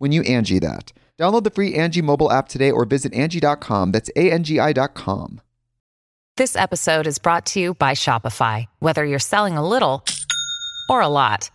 when you Angie that. Download the free Angie mobile app today or visit Angie.com. That's A-N-G-I dot com. This episode is brought to you by Shopify. Whether you're selling a little or a lot,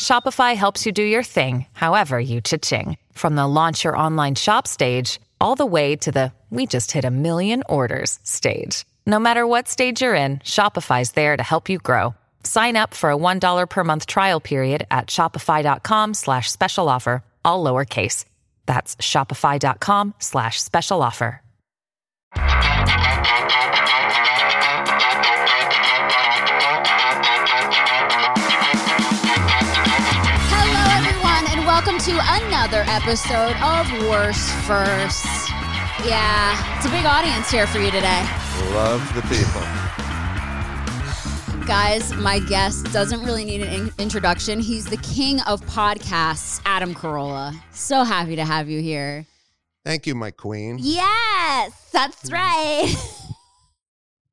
Shopify helps you do your thing, however you cha-ching. From the launch your online shop stage, all the way to the we just hit a million orders stage. No matter what stage you're in, Shopify's there to help you grow. Sign up for a $1 per month trial period at shopify.com slash special offer, all lowercase. That's shopify.com slash special offer. Hello, everyone, and welcome to another episode of Worst First. Yeah, it's a big audience here for you today. Love the people. Guys, my guest doesn't really need an in- introduction. He's the king of podcasts, Adam Carolla. So happy to have you here. Thank you, my queen. Yes, that's mm. right.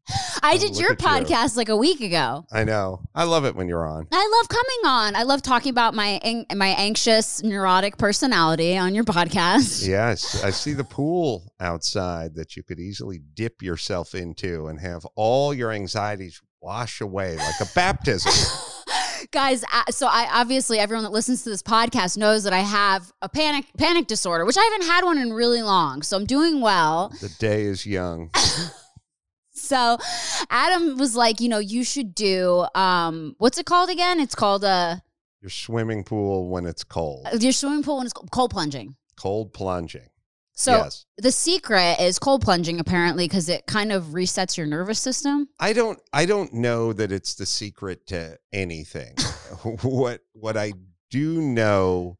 I oh, did your at you. podcast like a week ago. I know. I love it when you're on. I love coming on. I love talking about my an- my anxious, neurotic personality on your podcast. Yes, I see the pool outside that you could easily dip yourself into and have all your anxieties wash away like a baptism. guys uh, so i obviously everyone that listens to this podcast knows that i have a panic panic disorder which i haven't had one in really long so i'm doing well the day is young. so adam was like you know you should do um what's it called again it's called a Your swimming pool when it's cold. your swimming pool when it's cold plunging Cold plunging. So yes. the secret is cold plunging apparently because it kind of resets your nervous system I don't I don't know that it's the secret to anything. what what I do know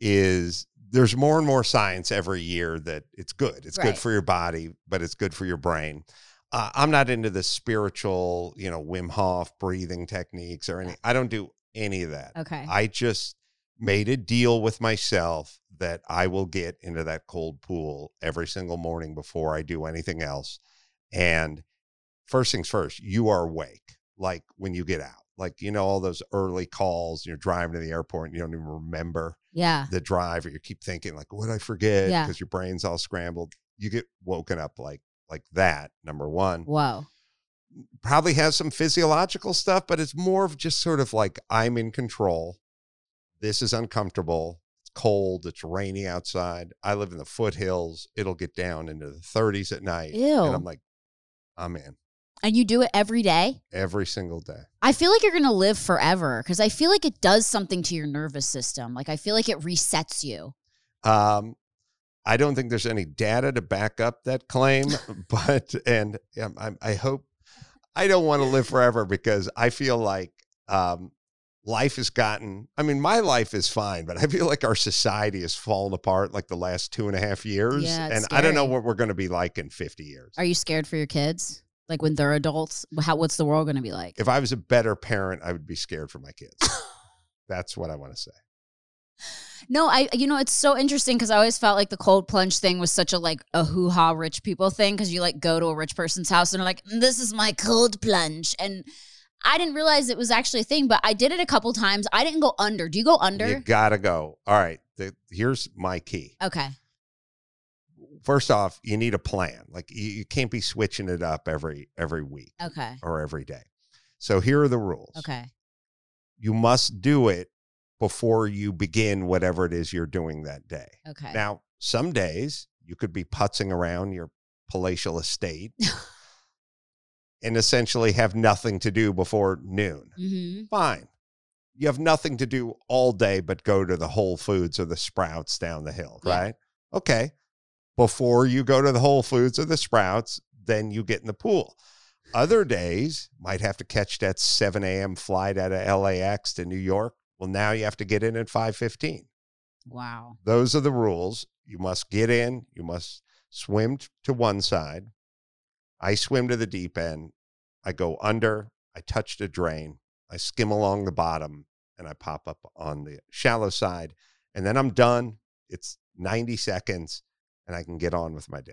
is there's more and more science every year that it's good. It's Right. good for your body, but it's good for your brain. Uh, I'm not into the spiritual, you know, Wim Hof breathing techniques or any. I don't do any of that. okay I just made a deal with myself that I will get into that cold pool every single morning before I do anything else. And first things first, you are awake, like when you get out. Like, you know, all those early calls, you're driving to the airport and you don't even remember yeah the drive, or you keep thinking, like, what did I forget? Yeah. Because your brain's all scrambled. You get woken up like like that, number one whoa probably has some physiological stuff, but it's more of just sort of like I'm in control. This is uncomfortable. Cold. It's rainy outside. I live in the foothills. It'll get down into the 30s at night. Ew. And I'm like, I'm in and you do it every day every single day. I feel like you're going to live forever because I feel like it does something to your nervous system. Like I feel like it resets you. Um, I don't think there's any data to back up that claim, but and um, I, I hope I don't want to live forever because I feel like um, life has gotten. I mean, my life is fine, but I feel like our society has fallen apart like the last two and a half years, Yeah, and it's I don't know what we're going to be like in 50 years. Are you scared for your kids? Like when they're adults, how what's the world going to be like? If I was a better parent, I would be scared for my kids. That's what I want to say. No, I you know it's so interesting because I always felt like the cold plunge thing was such a like a hoo ha rich people thing because you like go to a rich person's house and they're like mm, this is my cold plunge and I didn't realize it was actually a thing, but I did it a couple times. I didn't go under. Do you go under? You gotta go. All right. The, here's my key. okay. First off, you need a plan. Like you, you can't be switching it up every every week Okay. or every day. So here are the rules. Okay. You must do it before you begin whatever it is you're doing that day. Okay. Now, some days you could be putzing around your palatial estate and essentially have nothing to do before noon. mm-hmm. Fine. You have nothing to do all day but go to the Whole Foods or the Sprouts down the hill, Yeah. right? Okay. Before you go to the Whole Foods or the Sprouts, then you get in the pool. Other days might have to catch that 7 a.m. flight out of LAX to New York. Well, now you have to get in at 5:15 Wow. those are the rules. You must get in, you must swim to one side. I swim to the deep end. I go under, I touch the drain, I skim along the bottom, and I pop up on the shallow side. And then I'm done. It's 90 seconds, and I can get on with my day.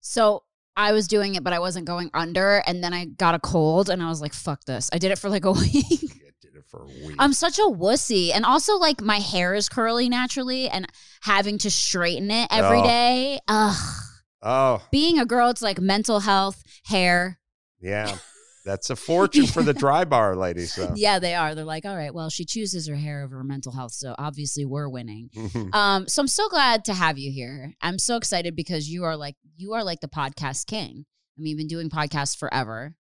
So I was doing it, but I wasn't going under, and then I got a cold, and I was like, "Fuck this!" I did it for like a week. I did it for a week. I'm such a wussy, and also like my hair is curly naturally, and having to straighten it every Oh. day. Ugh. oh, Being a girl, it's like mental health, hair. Yeah. That's a fortune for the dry bar lady. So, Yeah, they are. They're like, all right, well, she chooses her hair over her mental health, so obviously we're winning. Um, so I'm so glad to have you here. I'm so excited because you are like you are like the podcast king. I mean, you've been doing podcasts forever,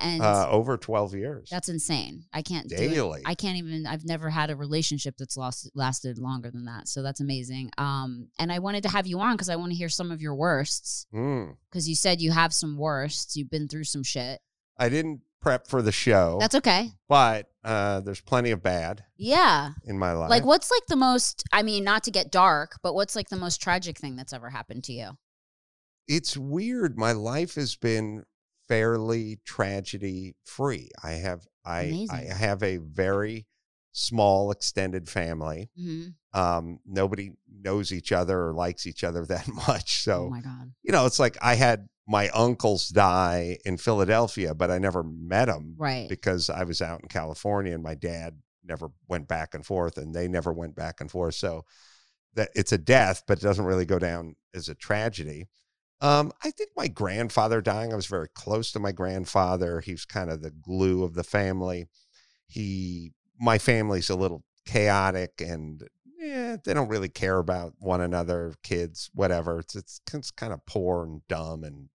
and uh, over 12 years. that's insane. I can't do it. daily. I can't even. I've never had a relationship that's lost lasted longer than that. So that's amazing. Um, and I wanted to have you on because I want to hear some of your worsts. Mm. Because you said you have some worsts. You've been through some shit. I didn't prep for the show. That's okay. but uh, there's plenty of bad Yeah. in my life. Like, what's like the most? I mean, not to get dark, but what's like the most tragic thing that's ever happened to you? it's weird. My life has been fairly tragedy free. I have I I have a very small extended family. hmm Um, nobody knows each other or likes each other that much. So oh my god. you know, it's like I had my uncles die in Philadelphia, but I never met them Right. because I was out in California and my dad never went back and forth and they never went back and forth. So that it's a death, but it doesn't really go down as a tragedy. Um, I think my grandfather dying, I was very close to my grandfather. He was kind of the glue of the family. He, my family's a little chaotic and yeah, they don't really care about one another, kids, whatever. It's, it's, it's kind of poor and dumb and,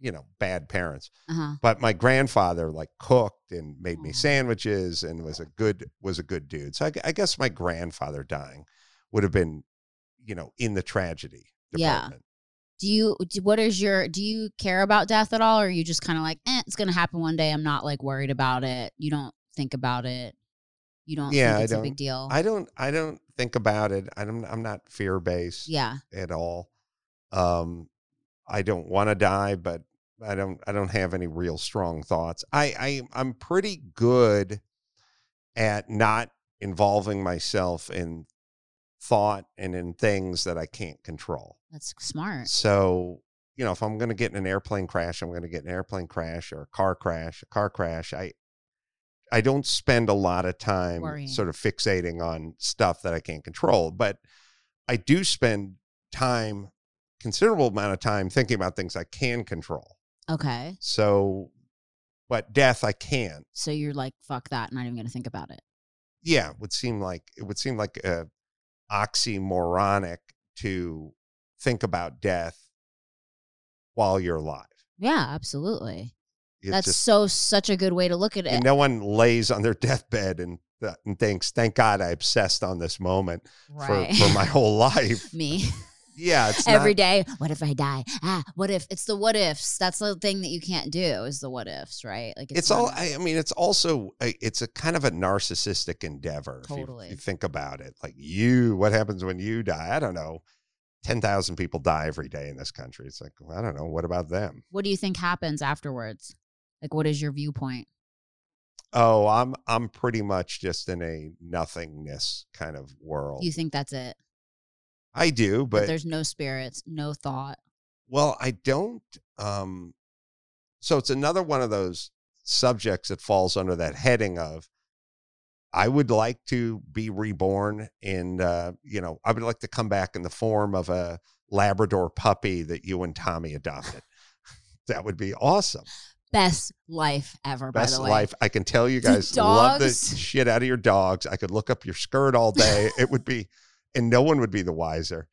you know, bad parents Uh huh. but my grandfather like cooked and made me sandwiches and was a good was a good dude so I, I guess my grandfather dying would have been you know in the tragedy Yeah. department Do you? What is your? Do you care about death at all, or are you just kind of like, eh, it's gonna happen one day. I'm not like worried about it. You don't think about it. You don't. Yeah, think I it's a don't. big deal. i don't i don't think about it i don't i'm not fear based yeah. at all um i don't want to die but i don't i don't have any real strong thoughts i i i'm pretty good at not involving myself in thought and in things that i can't control That's smart. So, you know, if I'm going to get in an airplane crash, I'm going to get an airplane crash or a car crash, a car crash. I I don't spend a lot of time Worrying. sort of fixating on stuff that I can't control, but I do spend time considerable amount of time thinking about things I can control. Okay. So, but death I can't. So you're like, fuck that. Not even gonna think about it. Yeah, it would seem like it would seem like a oxymoronic to think about death while you're alive. Yeah, absolutely. It's That's just- so such a good way to look at it. and no one lays on their deathbed and, th- and thinks, "Thank God I obsessed on this moment right. for, for my whole life." Me Yeah, it's every not, day. What if I die? Ah, what if? It's the what ifs. That's the thing that you can't do. Is the what ifs, right? Like It's, not all. I mean, it's also a, it's a kind of a narcissistic endeavor. if you- Totally. if you think about it, like you, what happens when you die? I don't know. Ten thousand people die every day in this country. It's like I don't know. What about them? what do you think happens afterwards? Like, what is your viewpoint? Oh, I'm I'm pretty much just in a nothingness kind of world. You think that's it? I do, But but there's no spirits, no thought. well, I don't. Um, so it's another one of those subjects that falls under that heading of. I would like to be reborn in, uh, you know, I would like to come back in the form of a Labrador puppy that you and Tommy adopted. that would be awesome. Best life ever, by Best the way. life. I can tell you guys love the shit out of your dogs. I could look up your skirt all day. it would be, and no one would be the wiser.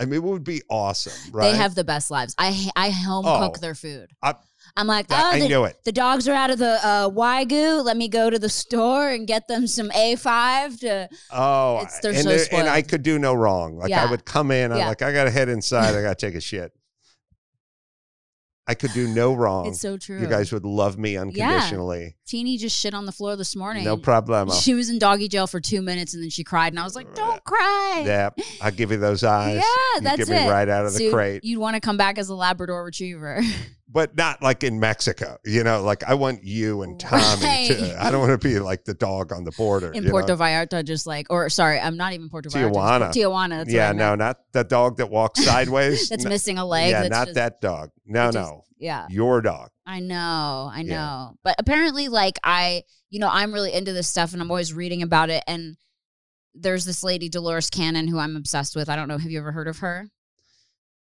I mean, it would be awesome, right? They have the best lives. I I home cook Oh. their food. I- I'm like, That- oh, I the, knew it. the dogs are out of the uh, Wagyu. Let me go to the store and get them some A5 to. Oh, It's- they're and, so there- and I could do no wrong. Like I would come in, I'm Yeah. like, I got to head inside. I got to take a shit. I could do no wrong. It's so true. you guys would love me unconditionally. Teeny just shit on the floor this morning. No problemo. She was in doggy jail for two minutes and then she cried, and I was like, "Don't cry." Yeah, I'll give you those eyes. Yeah, you that's get me right out of the crate. You'd want to come back as a Labrador Retriever. but not like in Mexico. You know, like I want you and Tommy Right. to. I don't want to be like the dog on the border. in Puerto know? Vallarta, just like, or sorry, I'm not even Puerto Vallarta. Tijuana. just Tijuana. That's yeah, no, not the dog that walks sideways. That's No- missing a leg. yeah, not just- that dog. No, just- no, Yeah. your dog. I know, I know. Yeah. But apparently, like I, you know, I'm really into this stuff, and I'm always reading about it. And there's this lady Dolores Cannon who I'm obsessed with. I don't know. Have you ever heard of her?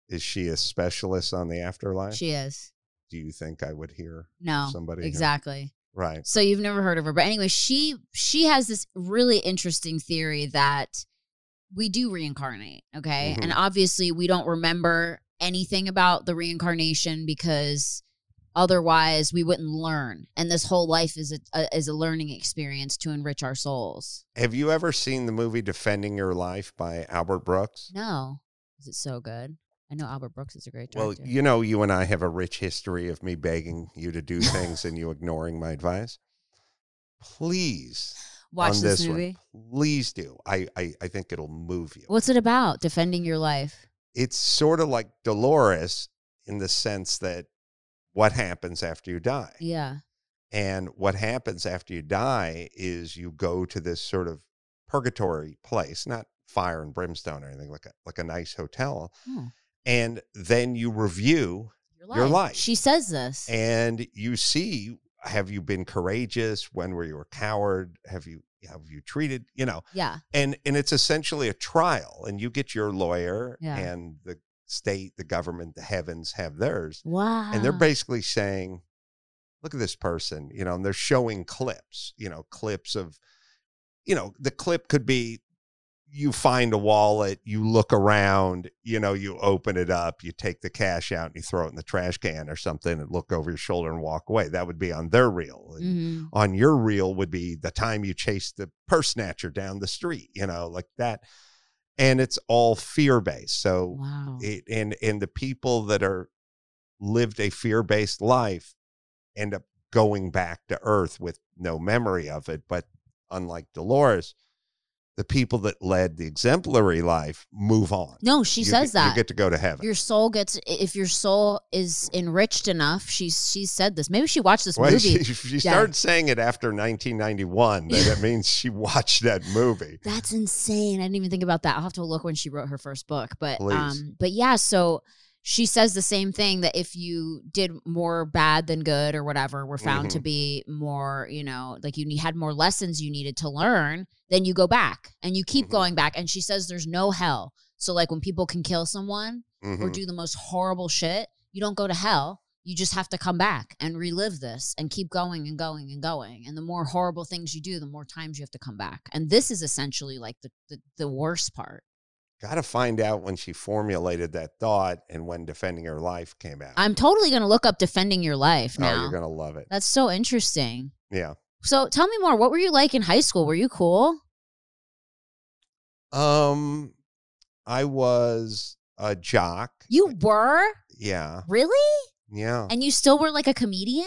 Is she a specialist on the afterlife? She is. Do you think I would hear No, somebody? here? exactly. Right. So you've never heard of her, but anyway, she she has this really interesting theory that we do reincarnate. Okay, Mhm. and obviously we don't remember anything about the reincarnation because otherwise we wouldn't learn. And this whole life is a, a is a learning experience to enrich our souls. Have you ever seen the movie Defending Your Life by Albert Brooks? No, is it so good? I know Albert Brooks is a great director. Well, you know, you and I have a rich history of me begging you to do things and you ignoring my advice. Please, Watch this, this, movie. one, please do. I, I, I think it'll move you. What's it about? Defending your life. It's sort of like Dolores in the sense that what happens after you die? Yeah. And what happens after you die is you go to this sort of purgatory place, not fire and brimstone or anything like a like a nice hotel. Oh, And then you review your Your life. She says this. and you see have you been courageous? When were you a coward? Have you have you treated, you know, yeah. and and it's essentially a trial and you get your lawyer Yeah. and the state, the government, the heavens have theirs. Wow. and they're basically saying look at this person you know and they're showing clips you know clips of you know the clip could be you find a wallet you look around you know you open it up you take the cash out and you throw it in the trash can or something and look over your shoulder and walk away that would be on their reel Mhm. on your reel would be the time you chased the purse snatcher down the street you know like that and it's all fear based so Wow. it, and and the people that are lived a fear-based life end up going back to earth with no memory of it but unlike dolores the people that led the exemplary life move on no, she You says get- that. you get to go to heaven your soul gets if your soul is enriched enough. She's she's said this. Maybe she watched this well, movie. she, she Yeah. started saying it after 1991 that means she watched that movie That's insane. I didn't even think about that. I'll have to look when she wrote her first book. But Please. um but yeah, so she says the same thing that if you did more bad than good or whatever, were found to Mhm. be more, you know, like you had more lessons you needed to learn, then you go back and you keep Mhm. going back. And she says there's no hell. So like when people can kill someone or Mhm. do the most horrible shit, you don't go to hell. You just have to come back and relive this and keep going and going and going. And the more horrible things you do, the more times you have to come back. And this is essentially like the the, the worst part. Got to find out when she formulated that thought and when Defending Her Life came out. I'm totally gonna look up defending your life oh, now. you're gonna love it. That's so interesting. Yeah. So tell me more. What were you like in high school? Were you cool? Um, I was a jock. You were Yeah, really, yeah. and you still were like a comedian.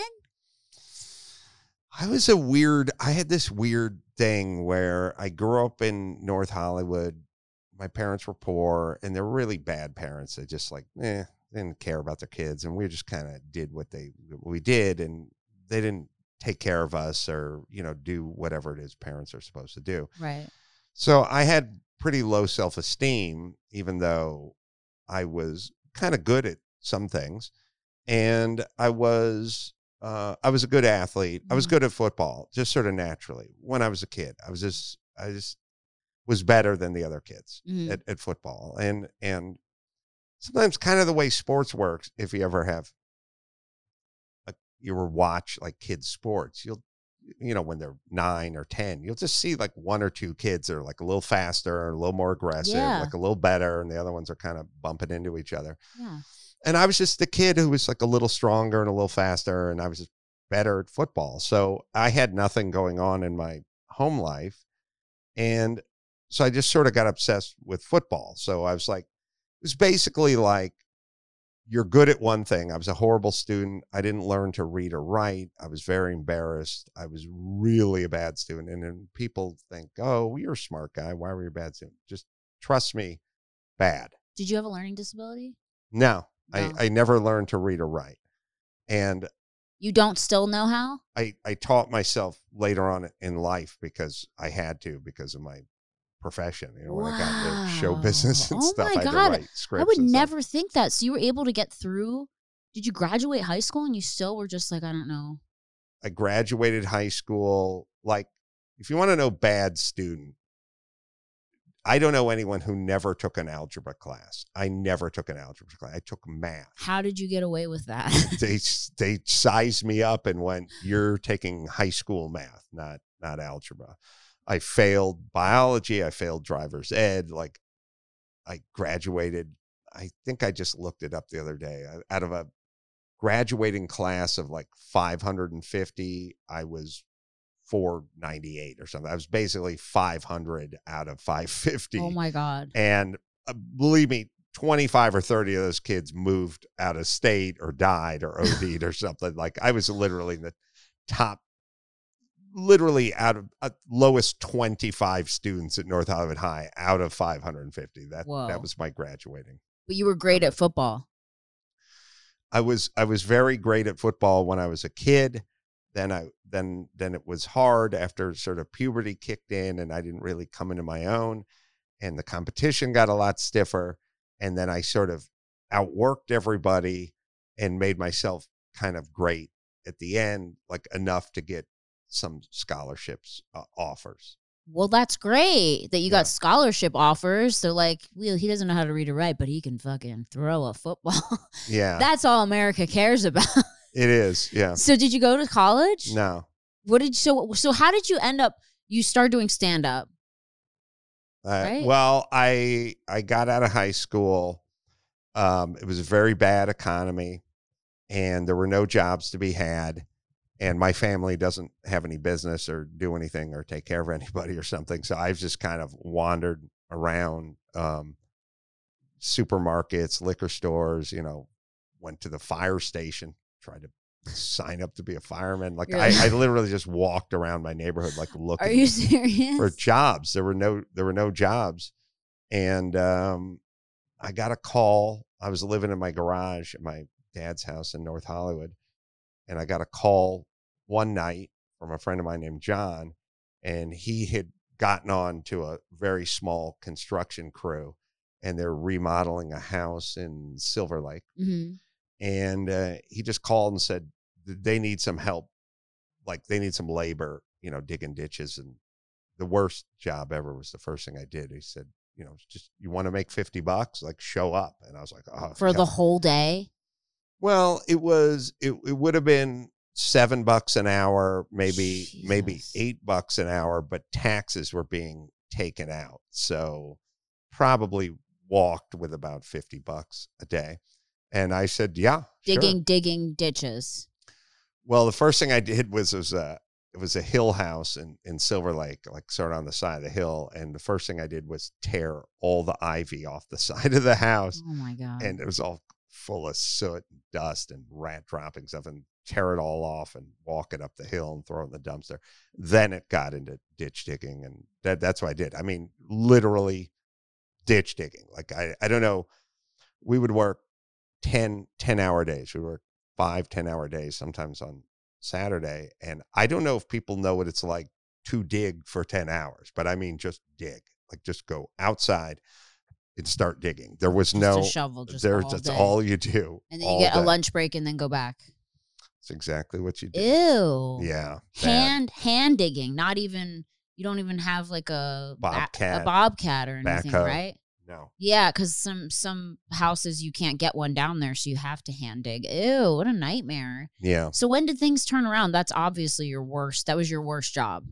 I was a weird. I had this weird thing where I grew up in North Hollywood. My parents were poor, and they're really bad parents. They just like, eh, didn't care about their kids, and we just kind of did what they what we did, and they didn't take care of us or you know do whatever it is parents are supposed to do Right. so i had pretty low self-esteem even though i was kind of good at some things and i was uh, i was a good athlete i was Mhm. good at football just sort of naturally when i was a kid i was just i just was better than the other kids Mhm. at, at football and and sometimes kind of the way sports works if you ever have a, you ever watch like kids sports you'll you know when they're nine or ten you'll just see like one or two kids are like a little faster a little more aggressive Yeah. like a little better and the other ones are kind of bumping into each other Yeah. and I was just the kid who was like a little stronger and a little faster, and I was just better at football. So I had nothing going on in my home life, and so I just sort of got obsessed with football. So I was like, it was basically like you're good at one thing. I was a horrible student. I didn't learn to read or write. I was very embarrassed. I was really a bad student. And then people think, oh, you're a smart guy. Why were you a bad student? Just trust me, bad. Did you have a learning disability? No, I, No. I never learned to read or write. And You don't still know how? I, I taught myself later on in life because I had to because of my profession. You know, when I got into show business and Oh stuff, my I God. to write scripts. I would and stuff. never think that. So you were able to get through. Did you graduate high school and you still were just like, I don't know. I graduated high school. Like, if you want to know bad student, I don't know anyone who never took an algebra class. I never took an algebra class. I took math. How did you get away with that? they they sized me up and went, "You're taking high school math, not not algebra." I failed biology. I failed driver's ed. Like, I graduated. I think I just looked it up the other day. I- Out of a graduating class of like 550, I was 498 or something. I was basically 500 out of 550 oh my God. and uh, believe me 25 or 30 of those kids moved out of state or died or OD'd or something like I was literally in the top literally out of uh, lowest 25 students at North Hollywood High out of 550 that Whoa. that was my graduating But you were great at football. I was I was very great at football when I was a kid. Then I then then it was hard after sort of puberty kicked in and I didn't really come into my own and the competition got a lot stiffer and then I sort of outworked everybody and made myself kind of great at the end like enough to get some scholarships uh, offers. Well, that's great that you Yeah. got scholarship offers. They're like, well, he doesn't know how to read or write, but he can fucking throw a football. Yeah. that's all America cares about. it is. Yeah. so did you go to college? No. What did so so how did you end up you started doing stand up? Uh, Right. Well, I I got out of high school. Um, it was a very bad economy, and there were no jobs to be had. And my family doesn't have any business or do anything or take care of anybody or something. So I've just kind of wandered around um, supermarkets, liquor stores. You know, went to the fire station, tried to sign up to be a fireman. Like I, I literally just walked around my neighborhood, like looking Are you serious? for jobs. There were no there were no jobs, and um, I got a call. I was living in my garage at my dad's house in North Hollywood, and I got a call one night from a friend of mine named John, and he had gotten on to a very small construction crew, and they're remodeling a house in Silver Lake. Hmm and uh, he just called and said they need some help. Like they need some labor you know digging ditches. And the worst job ever was the first thing i did. He said you know just you want to make 50 bucks? Like show up. And i was like oh For the whole day? well it was it, it would have been seven bucks an hour maybe maybe eight bucks an hour but taxes were being taken out so probably walked with about 50 bucks a day and i said yeah sure." Digging, digging ditches. Well, the first thing I did was it was a it was a hill house in in Silver Lake, like sort of on the side of the hill. And the first thing I did was tear all the ivy off the side of the house, Oh my God. and it was all full of soot and dust and rat droppings stuff, and tear it all off and walk it up the hill and throw it in the dumpster. Then it got into ditch digging, and that that's what I did. I mean, literally ditch digging. Like I I don't know, we would work 10, 10 hour days. We work five, 10 hour days, sometimes on Saturday, and I don't know if people know what it's like to dig for 10 hours, but I mean, just dig, like just go outside and start digging. There was Just no, shovel, just there, all that's day. all you do. and then you get a lunch break and then go back. That's exactly what you do. Ew. Yeah. bad. Hand hand digging. Not even you don't even have like a Bobcat, a bobcat or anything, backhoe. right? No. Yeah, because some some houses you can't get one down there, so you have to hand dig. Ew, what a nightmare. Yeah. So when did things turn around? That's obviously your worst. That was your worst job.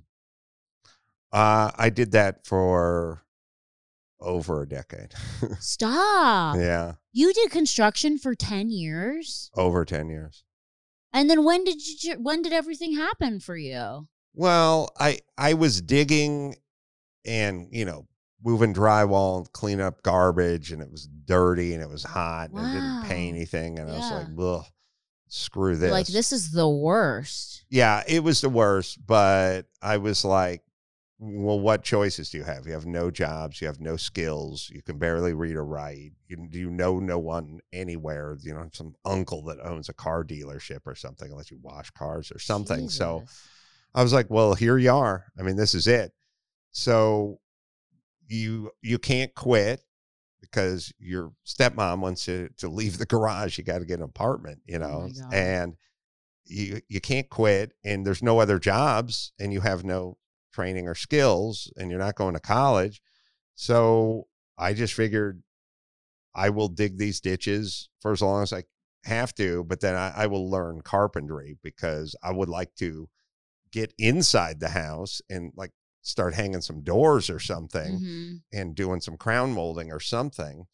Uh, I did that for over a decade. Stop. yeah. You did construction for 10 years? Over 10 years. And then when did you when did everything happen for you? Well, I I was digging and, you know, moving drywall and clean up garbage and it was dirty and it was hot and it didn't pay anything and I was like, ugh, screw this. Like this is the worst. Yeah, it was the worst, but I was like, well, what choices do you have? You have no jobs, you have no skills, you can barely read or write, you, you know no one anywhere, you know, some uncle that owns a car dealership or something, unless you wash cars or something. So I was like, well, here you are. I mean, this is it. So you you can't quit because your stepmom wants you to leave the garage. You got to get an apartment, you Oh know, God. and you you can't quit, and there's no other jobs, and you have no training or skills, and you're not going to college. So I just figured I will dig these ditches for as long as I have to, but then I, I will learn carpentry because I would like to get inside the house and like start hanging some doors or something Mhm. and doing some crown molding or something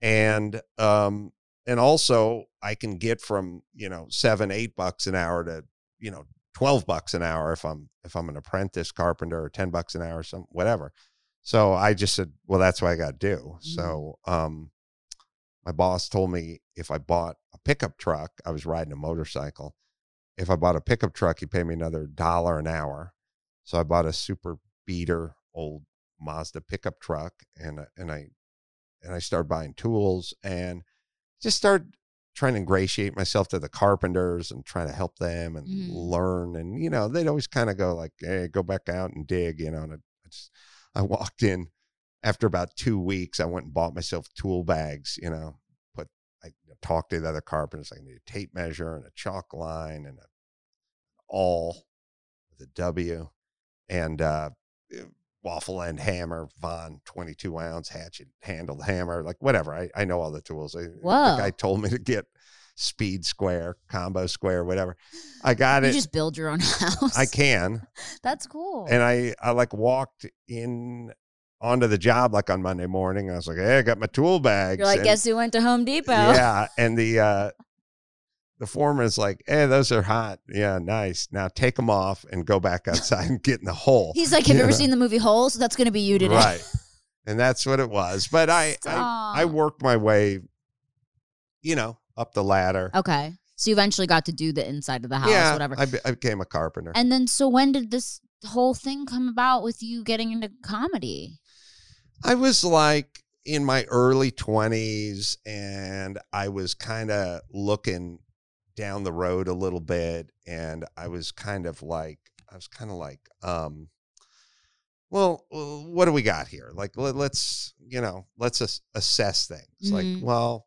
and um and also i can get from you know seven eight bucks an hour to you know 12 bucks an hour if i'm if i'm an apprentice carpenter or 10 bucks an hour or some whatever. So i just said well that's what i got to do so um my boss told me if i bought a pickup truck i was riding a motorcycle if i bought a pickup truck he'd pay me another dollar an hour. So i bought a super beater old Mazda pickup truck and and I and I started buying tools and just started trying to ingratiate myself to the carpenters and trying to help them and Mhm. learn and you know they'd always kind of go like hey go back out and dig you know and I, I just I walked in after about 2 weeks I went and bought myself tool bags you know put I talked to the other carpenters I need a tape measure and a chalk line and a awl with a W and uh waffle end hammer, Vaughan 22 ounce hatchet handled hammer, like whatever. I, I know all the tools. I, Whoa. The guy told me to get speed square, combo square, whatever. I got You it. You just build your own house. I can. That's cool. And I, I like walked in onto the job like on Monday morning. I was like, hey, I got my tool bags. You're like, and- guess who went to Home Depot? yeah. And the, uh, the foreman is like, hey, those are hot. Yeah, nice. Now take them off and go back outside and get in the hole. He's like, have you ever Yeah. seen the movie Holes? That's going to be you today. Right. And that's what it was. But I, I, I worked my way, you know, up the ladder. Okay. So you eventually got to do the inside of the house, yeah, whatever. I, be- I became a carpenter. and then, so when did this whole thing come about with you getting into comedy? I was like in my early 20s and I was kind of looking down the road a little bit and I was kind of like I was kind of like um well, well, what do we got here? Like let, let's, you know, let's as- assess things. Like, Mhm. well,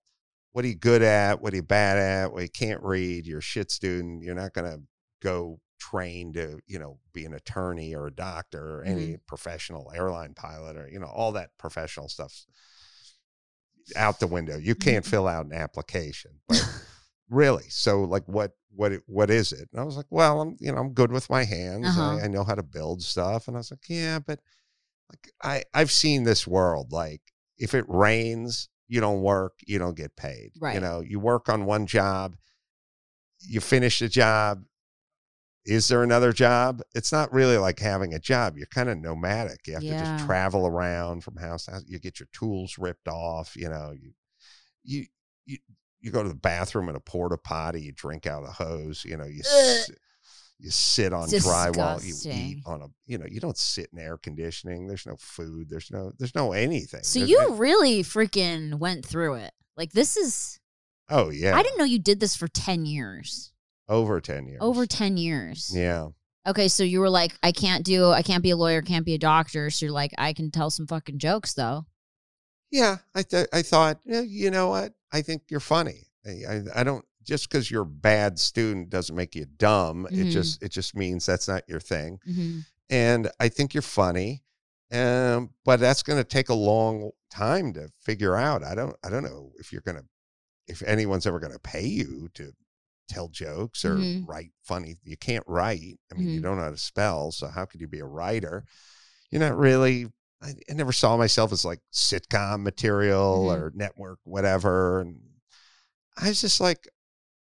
what are you good at? What are you bad at? Well, you can't read. You're a shit student. You're not going to go train to, you know, be an attorney or a doctor or any professional airline pilot or, you know, all that professional stuff out the window. You can't Mhm. fill out an application. But really, so like what what what is it? And I was like, well, I'm you know, I'm good with my hands. Uh-huh. I, I know how to build stuff. And I was like, yeah, but like I I've seen this world. Like if it rains, you don't work, you don't get paid. right. You know, you work on one job, you finish the job. Is there another job? It's not really like having a job. You're kind of nomadic. You have to just travel around from house to house. You get your tools ripped off. You know, you you you you go to the bathroom in a porta potty. You drink out of the hose. You know, you you sit on drywall. You eat on a you know you don't sit in air conditioning. There's no food. There's no there's no anything. So There's you no- really freaking went through it. Like, this is, oh yeah I didn't know you did this for 10 years. Over 10 years. Over 10 years. Yeah. Okay, so you were like, I can't do, I can't be a lawyer, can't be a doctor. So you're like, I can tell some fucking jokes though. Yeah. I, th- I thought, yeah, you know what? I think you're funny. I, I, I don't, just because you're a bad student doesn't make you dumb. It Mhm. just, it just means that's not your thing. Mm-hmm. and I think you're funny. Um, but that's going to take a long time to figure out. I don't, I don't know if you're going to, if anyone's ever going to pay you to tell jokes or Mhm. write funny. You can't write. I mean, you Mhm. don't know how to spell. So how could you be a writer? You're not really. I, I never saw myself as like sitcom material Mhm. or network, whatever. And I was just like,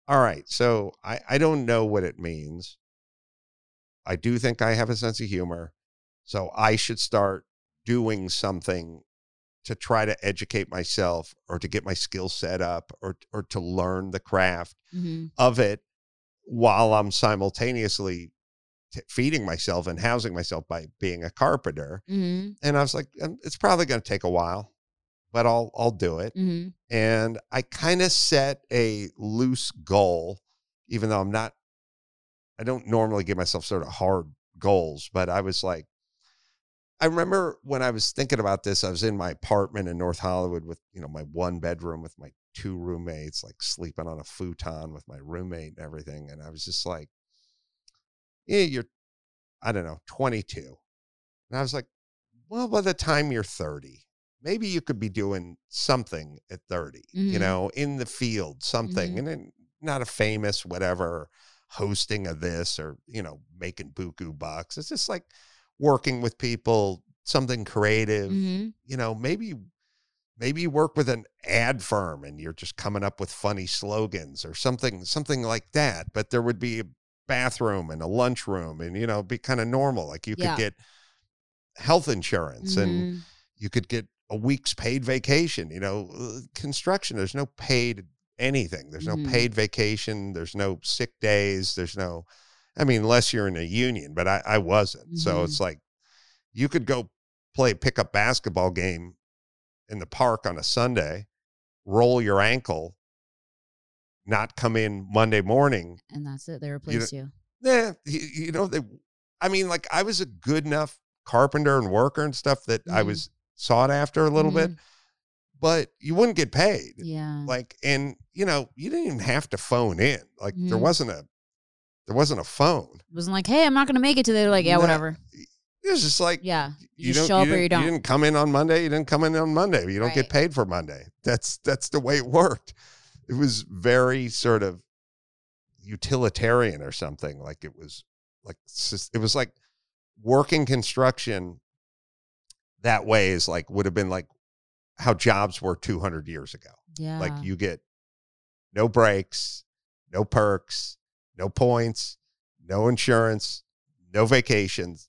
all right. So I, I don't know what it means. I do think I have a sense of humor. So I should start doing something to try to educate myself or to get my skill set up or or to learn the craft Mm-hmm. of it while I'm simultaneously t- feeding myself and housing myself by being a carpenter. Mm-hmm. And I was like, "Um, it's probably going to take a while, but I'll I'll do it Mm-hmm. and I kind of set a loose goal, even though I'm not, I don't normally give myself sort of hard goals, but I was like, I remember when I was thinking about this, I was in my apartment in North Hollywood with, you know, my one bedroom with my two roommates, like sleeping on a futon with my roommate and everything. And I was just like, yeah, you're, I don't know, 22. And I was like, well, by the time you're 30, maybe you could be doing something at 30, you Mhm. know, in the field, something, Mhm. and then not a famous whatever hosting of this or, you know, making buku bucks. It's just like working with people, something creative, Mm-hmm. you know, maybe maybe you work with an ad firm and you're just coming up with funny slogans or something something like that but there would be a bathroom and a lunchroom and you know be kind of normal like you Yeah. could get health insurance and Mm-hmm. you could get a week's paid vacation you know uh, construction there's no paid anything there's Mhm. no paid vacation there's no sick days there's no i mean unless you're in a union but i, I wasn't so Mhm. it's like you could go play a pickup basketball game in the park on a sunday roll your ankle not come in monday morning And that's it. They replace you. yeah, you, you know, they, I mean, like I was a good enough carpenter and worker and stuff that I Mhm. was sought after a little bit, but you wouldn't get paid. Yeah. Like, and you know, you didn't even have to phone in. Like, there Mhm. wasn't a, there wasn't a phone. It wasn't like, hey, I'm not going to make it today. They're like, yeah, No, whatever. It was just like, Yeah. You, you don't- show up you or you didn't- don't. You didn't come in on Monday. You didn't come in on Monday. You don't Right. get paid for Monday. That's that's the way it worked. It was very sort of utilitarian or something. Like it was like it was like working construction that way is like would have been like how jobs were 200 years ago. yeah. Like you get no breaks, no perks, no points, no insurance, no vacations.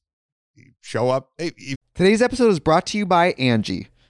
You show up. Hey, you- Today's episode is brought to you by Angie.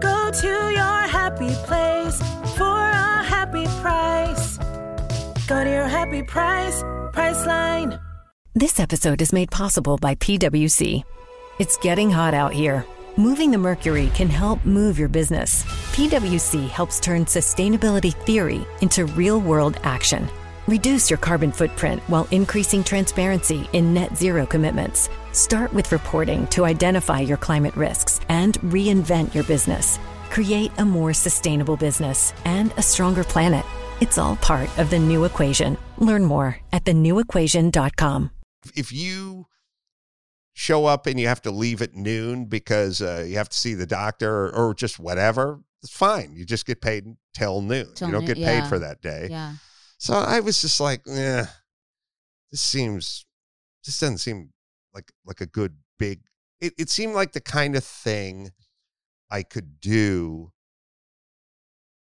Go to your happy place for a happy price. Go to your happy price, Priceline. This episode is made possible by PWC. It's getting hot out here. Moving the mercury can help move your business. PWC helps turn sustainability theory into real world action. Reduce your carbon footprint while increasing transparency in net zero commitments. Start with reporting to identify your climate risks and reinvent your business. Create a more sustainable business and a stronger planet. It's all part of the new equation. Learn more at thenewequation.com. if you show up and you have to leave at noon because uh, you have to see the doctor or, or just whatever, it's fine. You just get paid till noon. Till you don't noon, get paid yeah. for that day. Yeah. So I was just like, yeah, this seems, this doesn't seem like like a good big. It, it seemed like the kind of thing I could do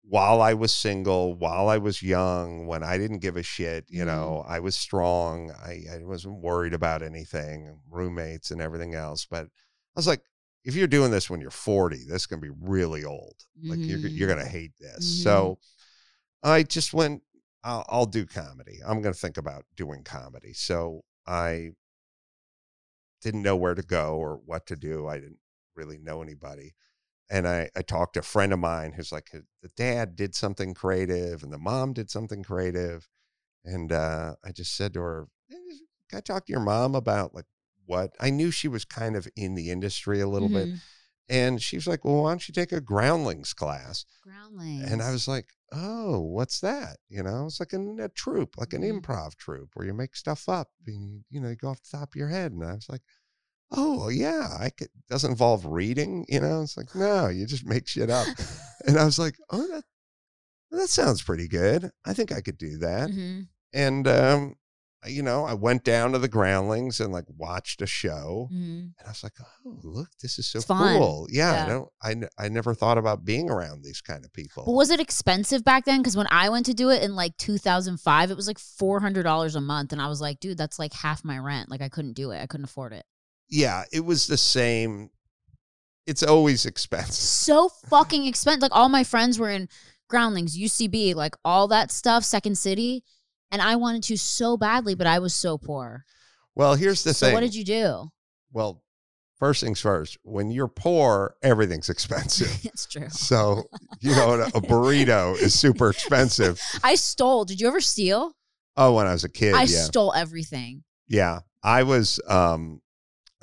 while I was single, while I was young, when I didn't give a shit. You Mhm. know, I was strong. I, I wasn't worried about anything, roommates and everything else. But I was like, if you're doing this when you're 40, this is gonna be really old. Like you're you're Mhm. gonna hate this. Mhm. So I just went. I'll, I'll do comedy. I'm gonna think about doing comedy. So I didn't know where to go or what to do. I didn't really know anybody. And I, I talked to a friend of mine who's like, the dad did something creative and the mom did something creative. And uh, I just said to her, "Eh, Can I talk to your mom about like what? I knew she was kind of in the industry a little bit. Mhm. And she was like, Well, why don't you take a groundlings class? Groundlings. And I was like, Oh, what's that? You know, it's like an, a troupe, like an Mhm. improv troupe where you make stuff up and, you know, you go off the top of your head. And I was like, Oh, yeah, I could, doesn't involve reading, you know? It's like, no, you just make shit up. and I was like, Oh, that, that sounds pretty good. I think I could do that. Mhm. And, um, you know, I went down to the groundlings and like watched a show. Mhm. And I was like, oh, look, this is so It's cool. Yeah, Yeah. I don't, I, n- I never thought about being around these kind of people. But was it expensive back then? Because when I went to do it in like 2005, it was like $400 a month. And I was like, dude, that's like half my rent. Like I couldn't do it. I couldn't afford it. yeah, it was the same. It's always expensive. So fucking expensive. Like all my friends were in Groundlings, UCB, like all that stuff, Second City. And I wanted to so badly, but I was so poor. Well, here's the so thing. what did you do? Well, first things first. When you're poor, everything's expensive. it's true. so you know, a burrito is super expensive. I stole. Did you ever steal? Oh, when I was a kid, I yeah, stole everything. yeah. I was, um,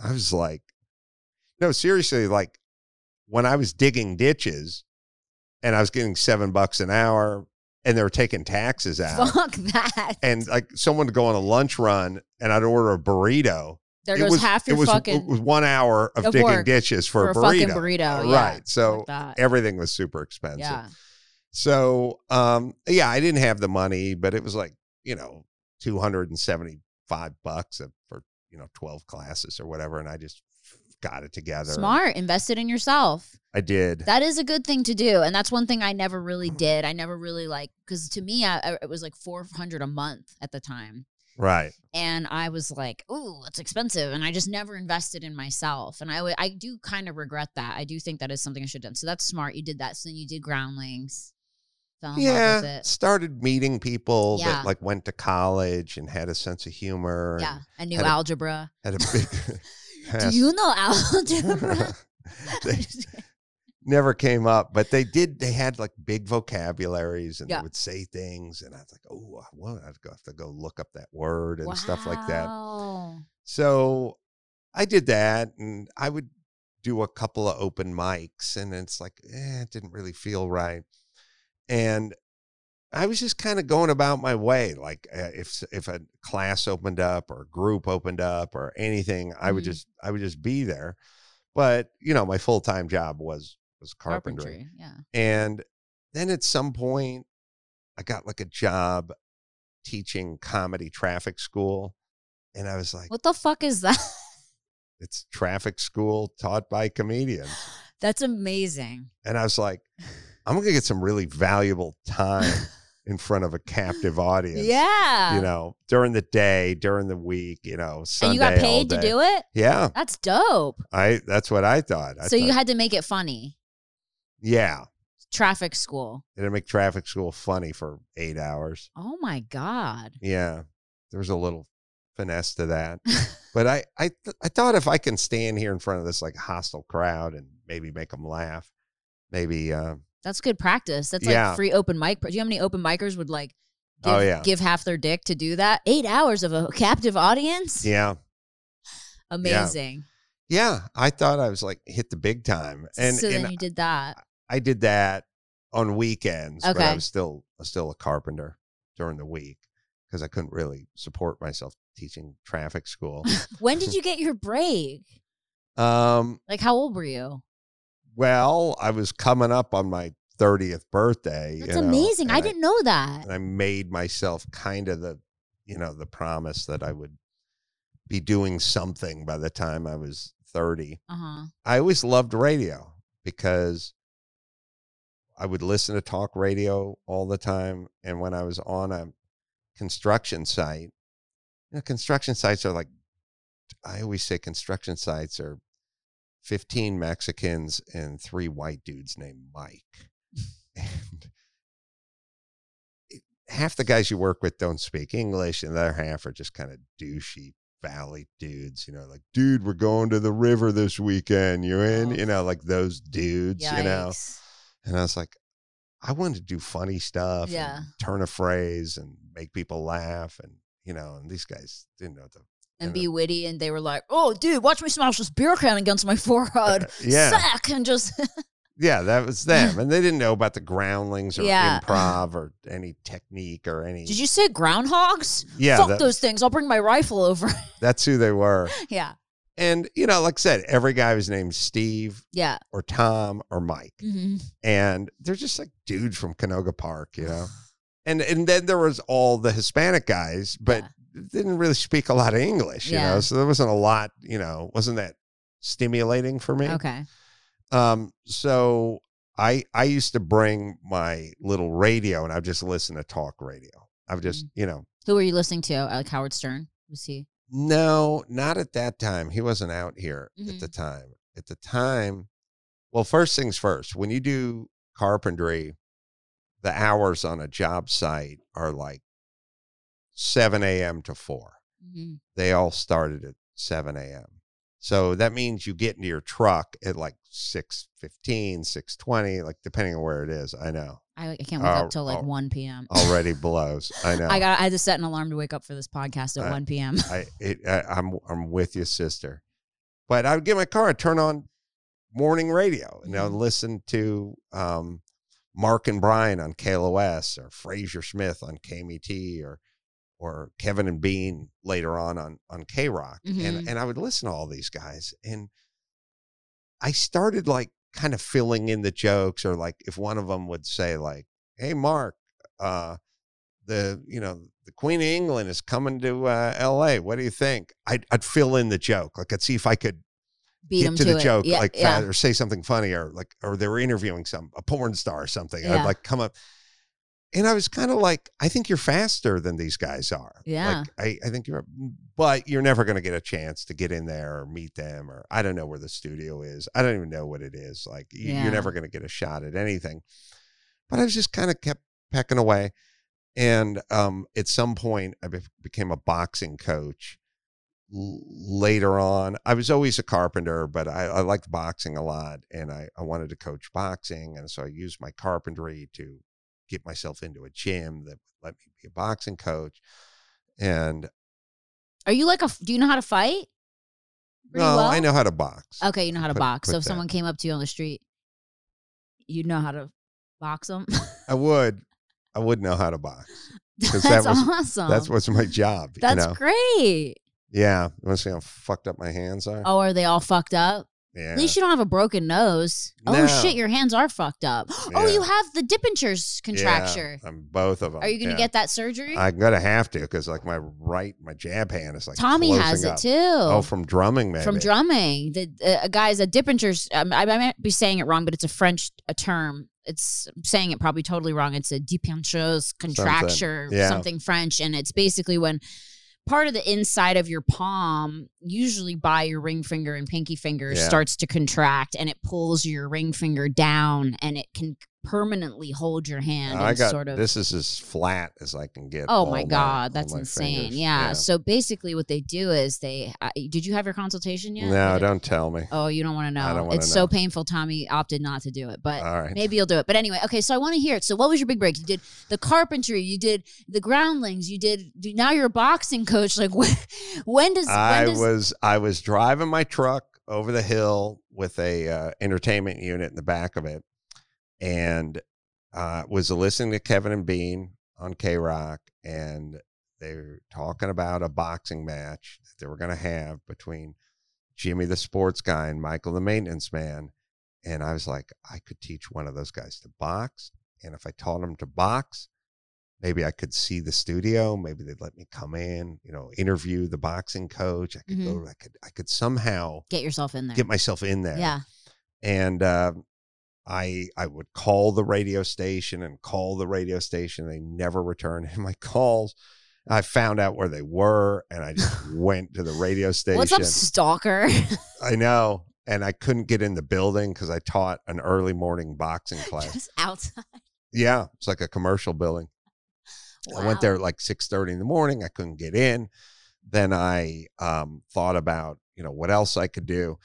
I was like, no, seriously, like when I was digging ditches, and I was getting seven bucks an hour, and they were taking taxes out. Fuck that. and like someone to go on a lunch run and I'd order a burrito. there it goes was, half it your was, fucking it was one hour of, of digging work ditches for, for a burrito. burrito, yeah. Right. So that. everything was super expensive. yeah. So um yeah, I didn't have the money, but it was like, you know, 275 bucks for, you know, 12 classes or whatever. And I just got it together. Smart. Invested in yourself. I did. That is a good thing to do, and that's one thing I never really did. I never really like because to me, I, I- it was like four hundred a month at the time, right. and I was like, "Ooh, it's expensive," and I just never invested in myself, and I I do kind of regret that. I do think that is something I should have done. So that's smart. You did that. So then you did groundlings. Fell in love with Yeah. it. Started meeting people Yeah. that like went to college and had a sense of humor. Yeah, I knew a- algebra. and Had a big Do you know algebra? They- never came up, but they did. They had like big vocabularies and Yeah. they would say things, and I was like, "Oh, what? I'd have to go look up that word and stuff like that." So I did that, and I would do a couple of open mics, and it's like, eh, it didn't really feel right, and I was just kind of going about my way. Like uh, if if a class opened up or a group opened up or anything, I would Mhm. just I would just be there. But you know, my full time job was was carpentry. Yeah. And then at some point, I got like a job teaching comedy traffic school. and I was like, What the fuck is that? it's traffic school taught by comedians. That's amazing. And I was like, I'm going to get some really valuable time in front of a captive audience. Yeah. You know, during the day, during the week, you know, Sunday. and you got paid to do it? Yeah. That's dope. I that's what I thought. I so you had to make it funny. Yeah. Traffic school. It'd make traffic school funny for eight hours. Oh my God. Yeah. There was a little finesse to that. but I I th- I thought if I can stand here in front of this like hostile crowd and maybe make them laugh, maybe uh That's good practice. That's Yeah. like free open mic. Do you know how many open micers would like give, Oh, yeah. give half their dick to do that? Eight hours of a captive audience? yeah. Amazing. Yeah, I thought I was like hit the big time. And so and then you did that. I did that on weekends, but I was still still a carpenter during the week because I couldn't really support myself teaching traffic school. When did you get your break? um, Like, how old were you? Well, I was coming up on my 30th birthday. That's you know, amazing. I didn't know that. and I made myself kind of the, you know, the promise that I would be doing something by the time I was 30. Uh huh. I always loved radio because I would listen to talk radio all the time. And when I was on a construction site, you know, construction sites are like, I always say construction sites are 15 Mexicans and three white dudes named Mike. and half the guys you work with don't speak English, and the other half are just kind of douchey valley dudes, you know, like, dude, we're going to the river this weekend. You in? Oh. You know, like those dudes, you know. And I was like, I wanted to do funny stuff, Yeah. turn a phrase and make people laugh, and you know, and these guys didn't know the And And be witty, and they were like, "Oh, dude, watch me smash this beer can against my forehead, Uh, yeah. sack," and just Yeah, that was them. and they didn't know about the groundlings or Yeah. improv or any technique or any. Did you say groundhogs? Yeah, Fuck that- those things. I'll bring my rifle over. That's who they were. yeah. And, you know, like I said, every guy was named Steve Yeah. or Tom or Mike. hmm And they're just like dudes from Canoga Park, you know? And and then there was all the Hispanic guys, but didn't really speak a lot of English, you know? So there wasn't a lot, you know, wasn't that stimulating for me. Okay. Um, so I I used to bring my little radio and I would just listen to talk radio. I would just, Mm-hmm. you know, Who were you listening to? Like Howard Stern? Was he? no, not at that time. He wasn't out here at Mhm. the time. At the time, well, first things first, when you do carpentry, the hours on a job site are like 7 a.m. to 4. hmm They all started at 7 a.m. So that means you get into your truck at like 6.15, 6.20, like depending on where it is. I know. I, I can't wake Oh, up till like oh. 1 p.m. Already blows. I know. I got. I had to set an alarm to wake up for this podcast at I- 1 p.m. I, it, I I'm I'm with you, sister. But I would get in my car, I'd turn on morning radio, and I would Mhm. listen to um, Mark and Brian on KLOS or Frazer Smith on KMET or or Kevin and Bean later on on on KROQ, Mhm. and and I would listen to all these guys, and I started like kind of filling in the jokes, or like if one of them would say like, "Hey, Mark." uh the you know the Queen of England is coming to uh, L.A. What do you think? I'd, I'd fill in the joke, like I'd see if I could Beat get to, to, the it. joke, Yeah, like yeah. or say something funny, or like or they were interviewing some a porn star or something. Yeah. I'd like come up, and I was kind of like, I think you're faster than these guys are. Yeah. like, I I think you're, but you're never going to get a chance to get in there or meet them, or I don't know where the studio is. I don't even know what it is. Like you, Yeah. you're never going to get a shot at anything. But I was just kind of kept pecking away. And um, at some point, I be- became a boxing coach. L- later on, I was always a carpenter, but I, I liked boxing a lot, and I, I wanted to coach boxing, and so I used my carpentry to get myself into a gym that would let me be a boxing coach. And Are you like a? Do you know how to fight? Pretty no, well? I know how to box. Okay, you know how to Put- box. put so if that. someone came up to you on the street, you know how to box them. I would, I would know how to box. That's that was- awesome. That's what's my job. That's you know? great. Yeah. You want to see how fucked up my hands are? Oh, are they all fucked up? Yeah. At least you don't have a broken nose. Oh shit, your hands are fucked up. Oh, Yeah. you have the Dippenture's contracture. Yeah, um, both of them. Are you going to get that surgery? I'm gonna have to because like my right, my jab hand is like Tommy has it up. too. Oh, from drumming, maybe. from drumming. The uh, guys, a Dippenture's. Um, I, I might be saying it wrong, but it's a French a term. It's I'm saying it probably totally wrong. It's a Dippenture's contracture, Yeah. something French, and it's basically when part of the inside of your palm, usually by your ring finger and pinky finger, Yeah. starts to contract, and it pulls your ring finger down, and it can permanently hold your hand. I got sort of this is as flat as I can get. Oh my god, that's my insane. fingers. Yeah. So basically, what they do is they. Uh, did you have your consultation yet? No, don't tell me. Oh, you don't want to know. I don't it's so painful. Tommy opted not to do it, but right. maybe you'll do it. But anyway, okay. So I want to hear it. So what was your big break? You did the carpentry. You did the groundlings. You did. Now you're a boxing coach. Like when? When does? I when does, was I was driving my truck over the hill with a uh, entertainment unit in the back of it, and uh, was listening to Kevin and Bean on KROQ, and they were talking about a boxing match that they were going to have between Jimmy the sports guy and Michael the maintenance man, and I was like, I could teach one of those guys to box, and if I taught him to box. Maybe I could see the studio. Maybe they'd let me come in, you know, interview the boxing coach. I could go. I could. I could somehow get yourself in there. get myself in there. Yeah. And uh, I I would call the radio station and call the radio station. They never returned my calls. I found out where they were, and I just went to the radio station. What's up, stalker? I know, and I couldn't get in the building because I taught an early morning boxing class. Just outside. yeah, it's like a commercial building. I went there at like six thirty in the morning. I couldn't get in. Then I um, thought about you know what else I could do,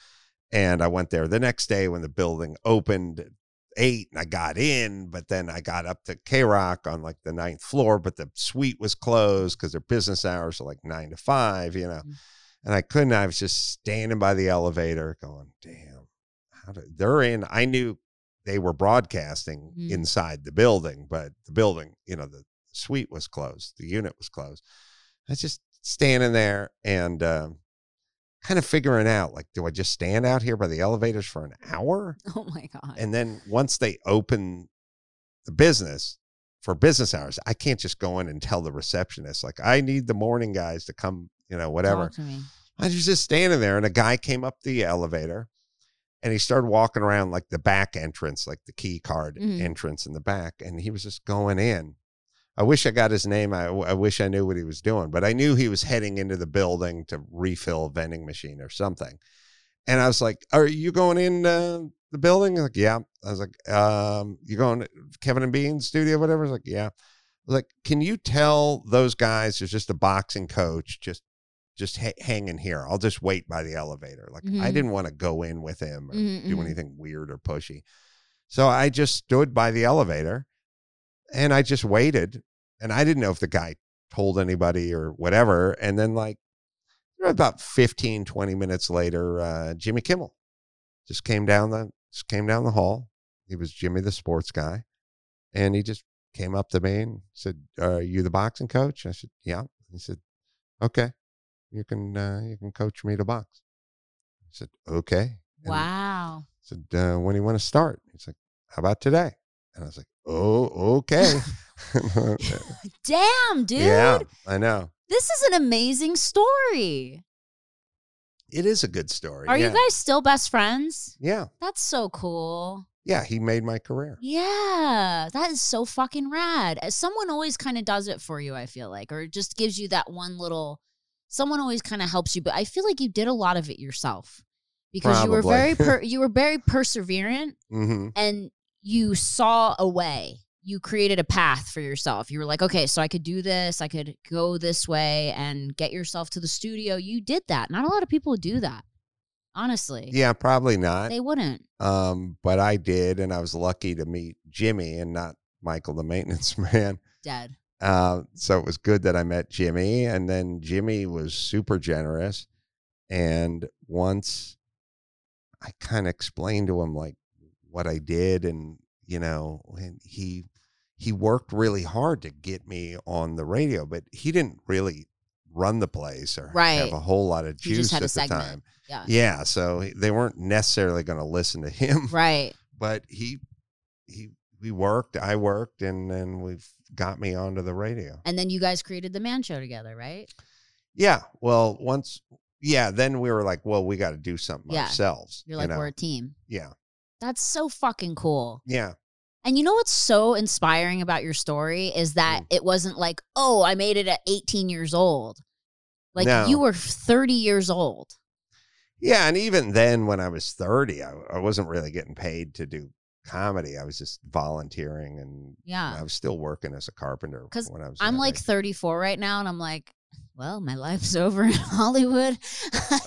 and I went there the next day when the building opened at eight, and I got in. But then I got up to KROQ on like the ninth floor, but the suite was closed because their business hours are like nine to five. You know, Mm. and I couldn't. I was just standing by the elevator, going, "Damn, how do they're in?" I knew they were broadcasting Mm. inside the building, but the building, you know, the suite was closed, the unit was closed. I was just standing there and um, kind of figuring out, like, do I just stand out here by the elevators for an hour? Oh my god. And then once they open the business for business hours, I can't just go in and tell the receptionist, like, I need the morning guys to come, you know, whatever. Talk to me. I was just standing there, and a guy came up the elevator, and he started walking around like the back entrance, like the key card Mhm. entrance in the back, and he was just going in. I wish I got his name. I, I wish I knew what he was doing, but I knew he was heading into the building to refill a vending machine or something. And I was like, "Are you going in uh, the building?" Like, yeah. I was like, um, "You going to Kevin and Bean studio, whatever?" I was like, "Yeah." Like, "Can you tell those guys there's just a boxing coach just just ha- hanging here. I'll just wait by the elevator. Like I Mhm. didn't want to go in with him or Mhm, do mhm. anything weird or pushy. So I just stood by the elevator and I just waited. And I didn't know if the guy told anybody or whatever. And then like about 15, 20 minutes later, uh, Jimmy Kimmel just came down the just came down the hall. He was Jimmy the sports guy. And he just came up to me and said, Are you the boxing coach? I said, Yeah. He said, Okay you can uh, you can coach me to box. I said, okay. And Wow. I said, uh, when do you want to start? He's like, how about today? And I was like, oh, okay. Damn, dude. Yeah, I know. This is an amazing story. It is a good story. Are yeah. you guys still best friends? Yeah, That's so cool. yeah. He made my career. Yeah, that is so fucking rad. Uh, Someone always kind of does it for you, I feel like, or just gives you that one little. Someone always kind of helps you, but I feel like you did a lot of it yourself because you were very per, you were very perseverant hmm and you saw a way. You created a path for yourself. You were like, okay, so I could do this. I could go this way and get yourself to the studio. You did that. Not a lot of people do that, honestly. Yeah, probably not. they wouldn't. Um, but I did, and I was lucky to meet Jimmy and not Michael, the maintenance man. Dead. Uh, so it was good that I met Jimmy, and then Jimmy was super generous. And once I kind of explained to him like what I did, and you know, and he he worked really hard to get me on the radio, but he didn't really run the place or Right. have a whole lot of juice at the segment. time. Yeah. Yeah, so they weren't necessarily going to listen to him, Right. but he he we worked, I worked, and then we've got me onto the radio. And then you guys created the man show together, right? Yeah, well, once yeah, then we were like, well, we got to do something Yeah. ourselves. You're you like, know? we're a team. yeah, That's so fucking cool. yeah, And you know what's so inspiring about your story is that Mm. it wasn't like, oh, I made it at 18 years old. Like No. you were 30 years old. yeah. And even then, when I was thirty, I, I wasn't really getting paid to do comedy. I was just volunteering, and Yeah. I was still working as a carpenter 'Cause when I was. I'm like age. 34 right now, and I'm like, well, my life's over in Hollywood.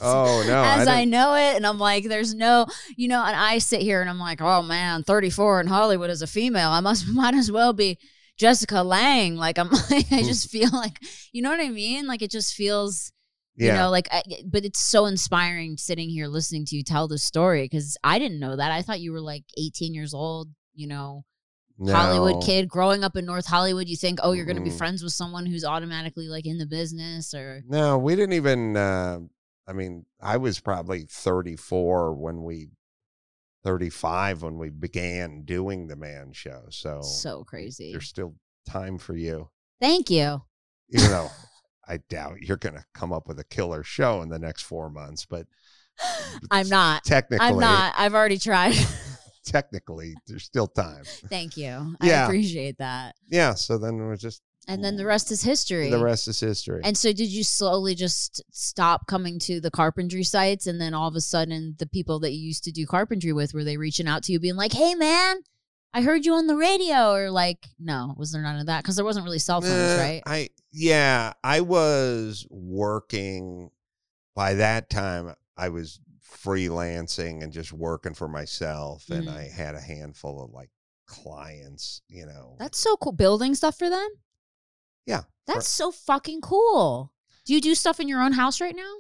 Oh, no, as I, didn't- know it, and I'm like, there's no, you know, and I sit here and I'm like, oh man, 34 in Hollywood as a female, I must might as well be Jessica Lange. Like I'm, like, I just feel like, you know what I mean? Like it just feels, yeah. you know, like, I, but it's so inspiring sitting here listening to you tell the story because I didn't know that. I thought you were like 18 years old, you know. Hollywood kid growing up in North Hollywood, you think, oh, you're going to be friends with someone who's automatically like in the business or No, we didn't even. Uh, I mean, I was probably 34 when we, 35 when we began doing the man show. So, so crazy. there's still time for you, Thank you. even though I doubt you're going to come up with a killer show in the next four months. But I'm not. technically, I'm not. I've already tried. technically, there's still time. Thank you. I appreciate that. Yeah. So then it was just And then the rest is history. the rest is history. And so did you slowly just stop coming to the carpentry sites and then all of a sudden the people that you used to do carpentry with were they reaching out to you being like, "Hey man, I heard you on the radio," or like, no, was there none of that cuz there wasn't really cell phones, Uh, right? I yeah, I was working by that time I was freelancing and just working for myself and Mhm. I had a handful of like clients, you know. That's so cool building stuff for them? yeah. for- That's so fucking cool. Do you do stuff in your own house right now?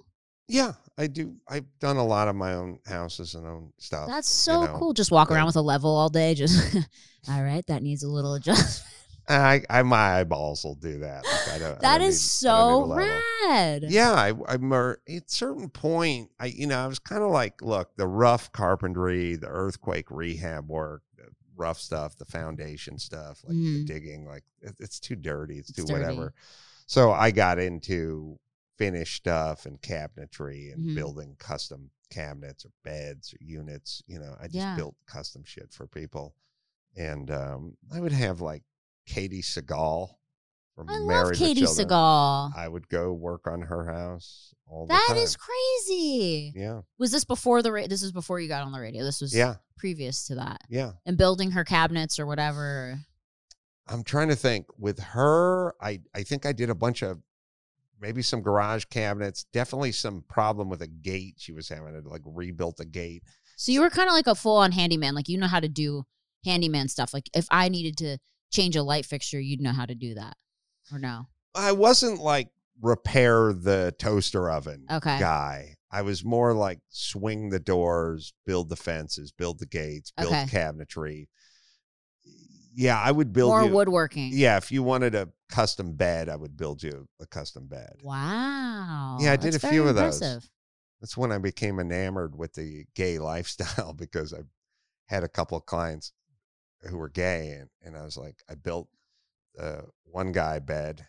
yeah, I do I've done a lot of my own houses and own stuff. That's you so know. cool. Just walk yeah. around with a level all day. Just all right. That needs a little adjustment. I, I my eyeballs will do that. Like, I don't, I is need- so rad. Yeah, I, I'm at a certain point. I, you know, I was kind of like, look, the rough carpentry, the earthquake rehab work, the rough stuff, the foundation stuff, like the Mhm. digging, like it, it's too dirty, it's It's too dirty. whatever. So I got into finished stuff and cabinetry and Mhm. building custom cabinets or beds or units. You know, I just Yeah. built custom shit for people, and um, I would have like Katey Sagal from I love Married Katey Children. Sagal. I would go work on her house all the That time. is crazy. yeah, Was this before the ra- this was before you got on the radio? This was yeah, previous to that. yeah. And building her cabinets or whatever. I'm trying to think. With her, I I think I did a bunch of maybe some garage cabinets. Definitely some problem with a gate she was having to like rebuilt a gate. So you were kind of like a full on handyman. Like you know how to do handyman stuff. Like if I needed to change a light fixture, you'd know how to do that. Or no? I wasn't like repair the toaster oven Okay. guy. I was more like swing the doors, build the fences, build the gates, build Okay. cabinetry. Yeah, I would build More you. woodworking. Yeah, if you wanted a custom bed, I would build you a custom bed. Wow. Yeah, I did That's a few of those. That's when I became enamored with the gay lifestyle because I had a couple of clients who were gay, and, and I was like, I built uh, one guy bed,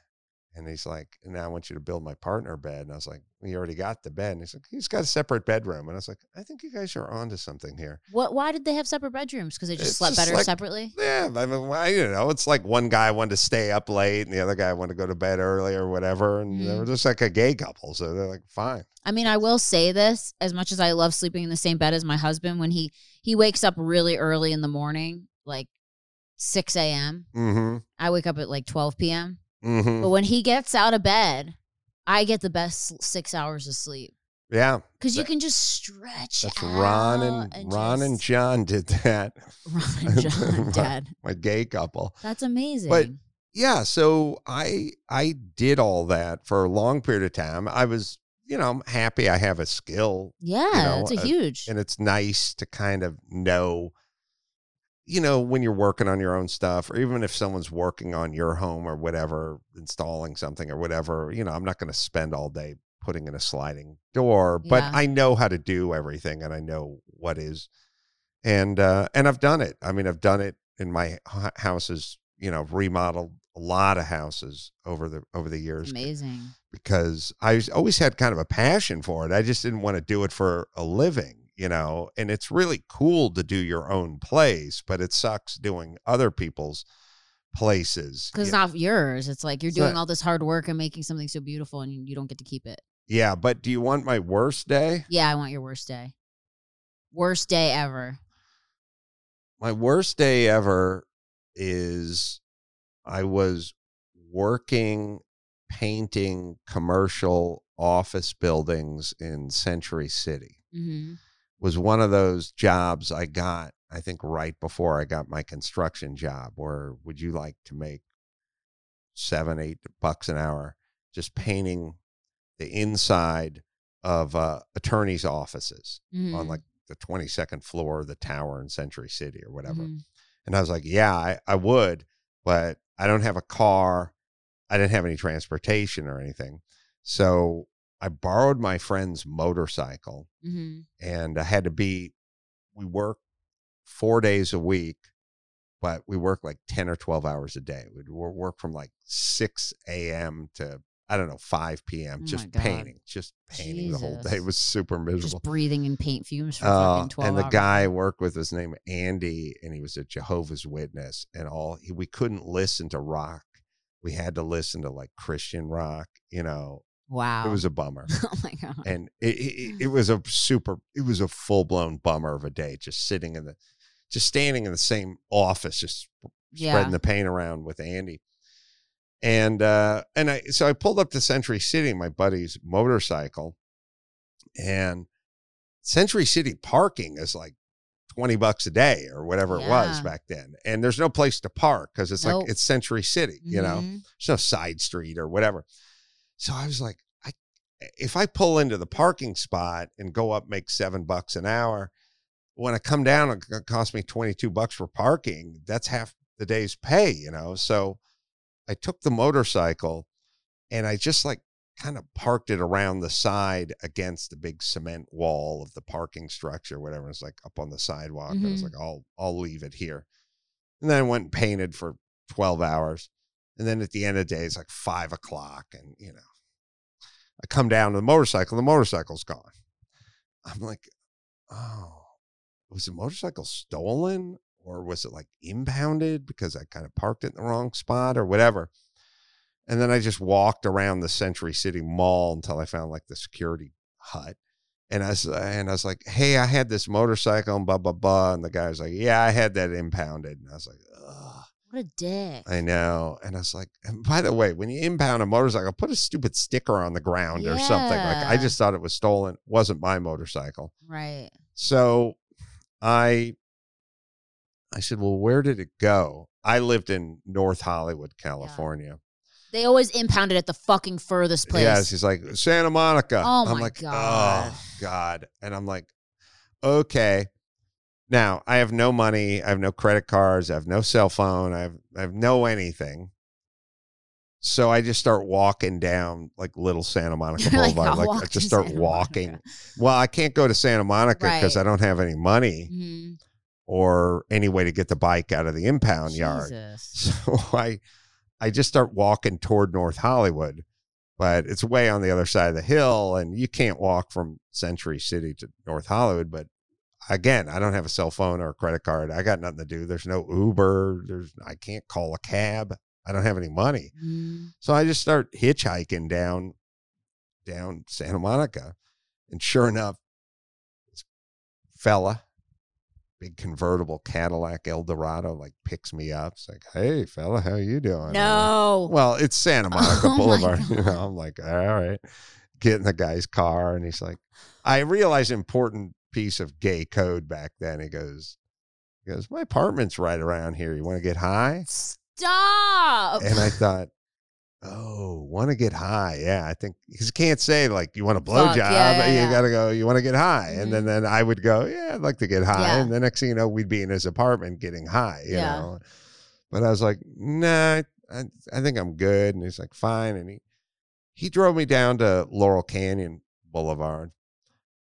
and he's like, and I want you to build my partner bed, and I was like, we already got the bed, and he's like, he's got a separate bedroom, and I was like, I think you guys are onto something here. What? Why did they have separate bedrooms? Because they just It's slept just better like- separately. Yeah, I mean, well, you know, it's like one guy wanted to stay up late, and the other guy wanted to go to bed early or whatever, and they Mhm. were just like a gay couple, so they're like, fine. I mean, I will say this: as much as I love sleeping in the same bed as my husband, when he he wakes up really early in the morning, like six a.m., Mm-hmm. I wake up at like twelve p.m. Mm-hmm. But when he gets out of bed, I get the best six hours of sleep Yeah. because you can just stretch. That's Ron and, out Ron and John did that. Ron and John, Dad. My gay couple. That's amazing. But yeah, so I I did all that for a long period of time. I was, you know, I'm happy I have a skill yeah, know, it's a uh, huge. and it's nice to kind of know you know, when you're working on your own stuff, or even if someone's working on your home or whatever, installing something or whatever, you know, I'm not going to spend all day putting in a sliding door, but Yeah. I know how to do everything and I know what is, and uh, and I've done it. I mean, I've done it in my houses. You know, remodeled a lot of houses over the over the years Amazing. because I always had kind of a passion for it. I just didn't want to do it for a living, you know. And it's really cool to do your own place, but it sucks doing other people's places. Because it's Yeah. not yours. It's like you're It's doing not- all this hard work and making something so beautiful and you, you don't get to keep it. yeah, but do you want my worst day? Yeah, I want your worst day. Worst day ever. My worst day ever is I was working painting commercial office buildings in Century City. hmm was one of those jobs I got, I think, right before I got my construction job. Where would you like to make seven, eight bucks an hour just painting the inside of uh, attorneys' offices Mm-hmm. on like the 22nd floor of the tower in Century City or whatever? Mhm. And I was like, yeah, I, I would, but I don't have a car. I didn't have any transportation or anything. So I borrowed my friend's motorcycle hmm and I had to be we work four days a week, but we work like 10 or 12 hours a day. We'd work from like 6 a.m. to I don't know, 5 p.m. Oh just painting, just painting the whole day. It was super miserable. Just breathing in paint fumes for Uh, 12 and the hours. guy I worked with his name Andy, and he was a Jehovah's Witness, and all he, we couldn't listen to rock. We had to listen to like Christian rock. You know, Wow. it was a bummer oh my God. and it, it, it was a super it was a full-blown bummer of a day just sitting in the just standing in the same office just Yeah. spreading the paint around with andy and uh and i so i pulled up to century city my buddy's motorcycle and century city parking is like 20 bucks a day or whatever it was back then and there's no place to park because it's Nope. like it's century city you know Mhm. there's no side street or whatever. So I was like, I if I pull into the parking spot and go up, make seven bucks an hour, when I come down, it cost me 22 bucks for parking. That's half the day's pay, you know? So I took the motorcycle and I just like kind of parked it around the side against the big cement wall of the parking structure, whatever. It's like up on the sidewalk. I was Mhm. like, I'll, I'll leave it here. And then I went and painted for 12 hours. And then at the end of the day, it's like five o'clock. And, you know, I come down to the motorcycle, the motorcycle's gone. I'm like, oh, was the motorcycle stolen or was it like impounded because I kind of parked it in the wrong spot or whatever? And then I just walked around the Century City Mall until I found like the security hut. And I was, and I was like, hey, I had this motorcycle and blah, blah, blah. And the guy was like, yeah, I had that impounded. And I was like, ugh. What a dick. I know. And I was like, and by the way, when you impound a motorcycle, put a stupid sticker on the ground or something. Like I just thought it was stolen. It Wasn't my motorcycle. right. So I I said, Well, where did it go? I lived in North Hollywood, California. They always impounded at the fucking furthest place. Yes, he's like, Santa Monica. Oh, I'm my like, oh, God. Oh God. And I'm like, okay. Now I have no money, I have no credit cards, I have no cell phone, I have I have no anything. So I just start walking down like little Santa Monica You're like, Boulevard. "I'll Like, I just start Santa walking. Monica." Well, I can't go to Santa Monica because Right. I don't have any money Mhm. or any way to get the bike out of the impound yard. So I I just start walking toward North Hollywood, but it's way on the other side of the hill and you can't walk from Century City to North Hollywood, but again, I don't have a cell phone or a credit card. I got nothing to do. There's no Uber, there's I can't call a cab. I don't have any money. Mhm. So I just start hitchhiking down down Santa Monica. And sure enough, this fella, big convertible Cadillac Eldorado, like picks me up. It's like, hey fella, how you doing? No. Well, it's Santa Monica Oh Boulevard. You know, I'm like, all right. Get in the guy's car and he's like, I realize important piece of gay code back then. He goes, he goes, My apartment's right around here. You want to get high? Stop. and I thought, oh want to get high. Yeah, I think because you can't say like you want a blowjob. yeah, yeah, you yeah. got to go. You want to get high, and Mhm. then then I would go. Yeah, I'd like to get high. Yeah. And the next thing you know, we'd be in his apartment getting high. You Yeah. know, but I was like, nah, I, I think I'm good. And he's like, fine. And he he drove me down to Laurel Canyon Boulevard,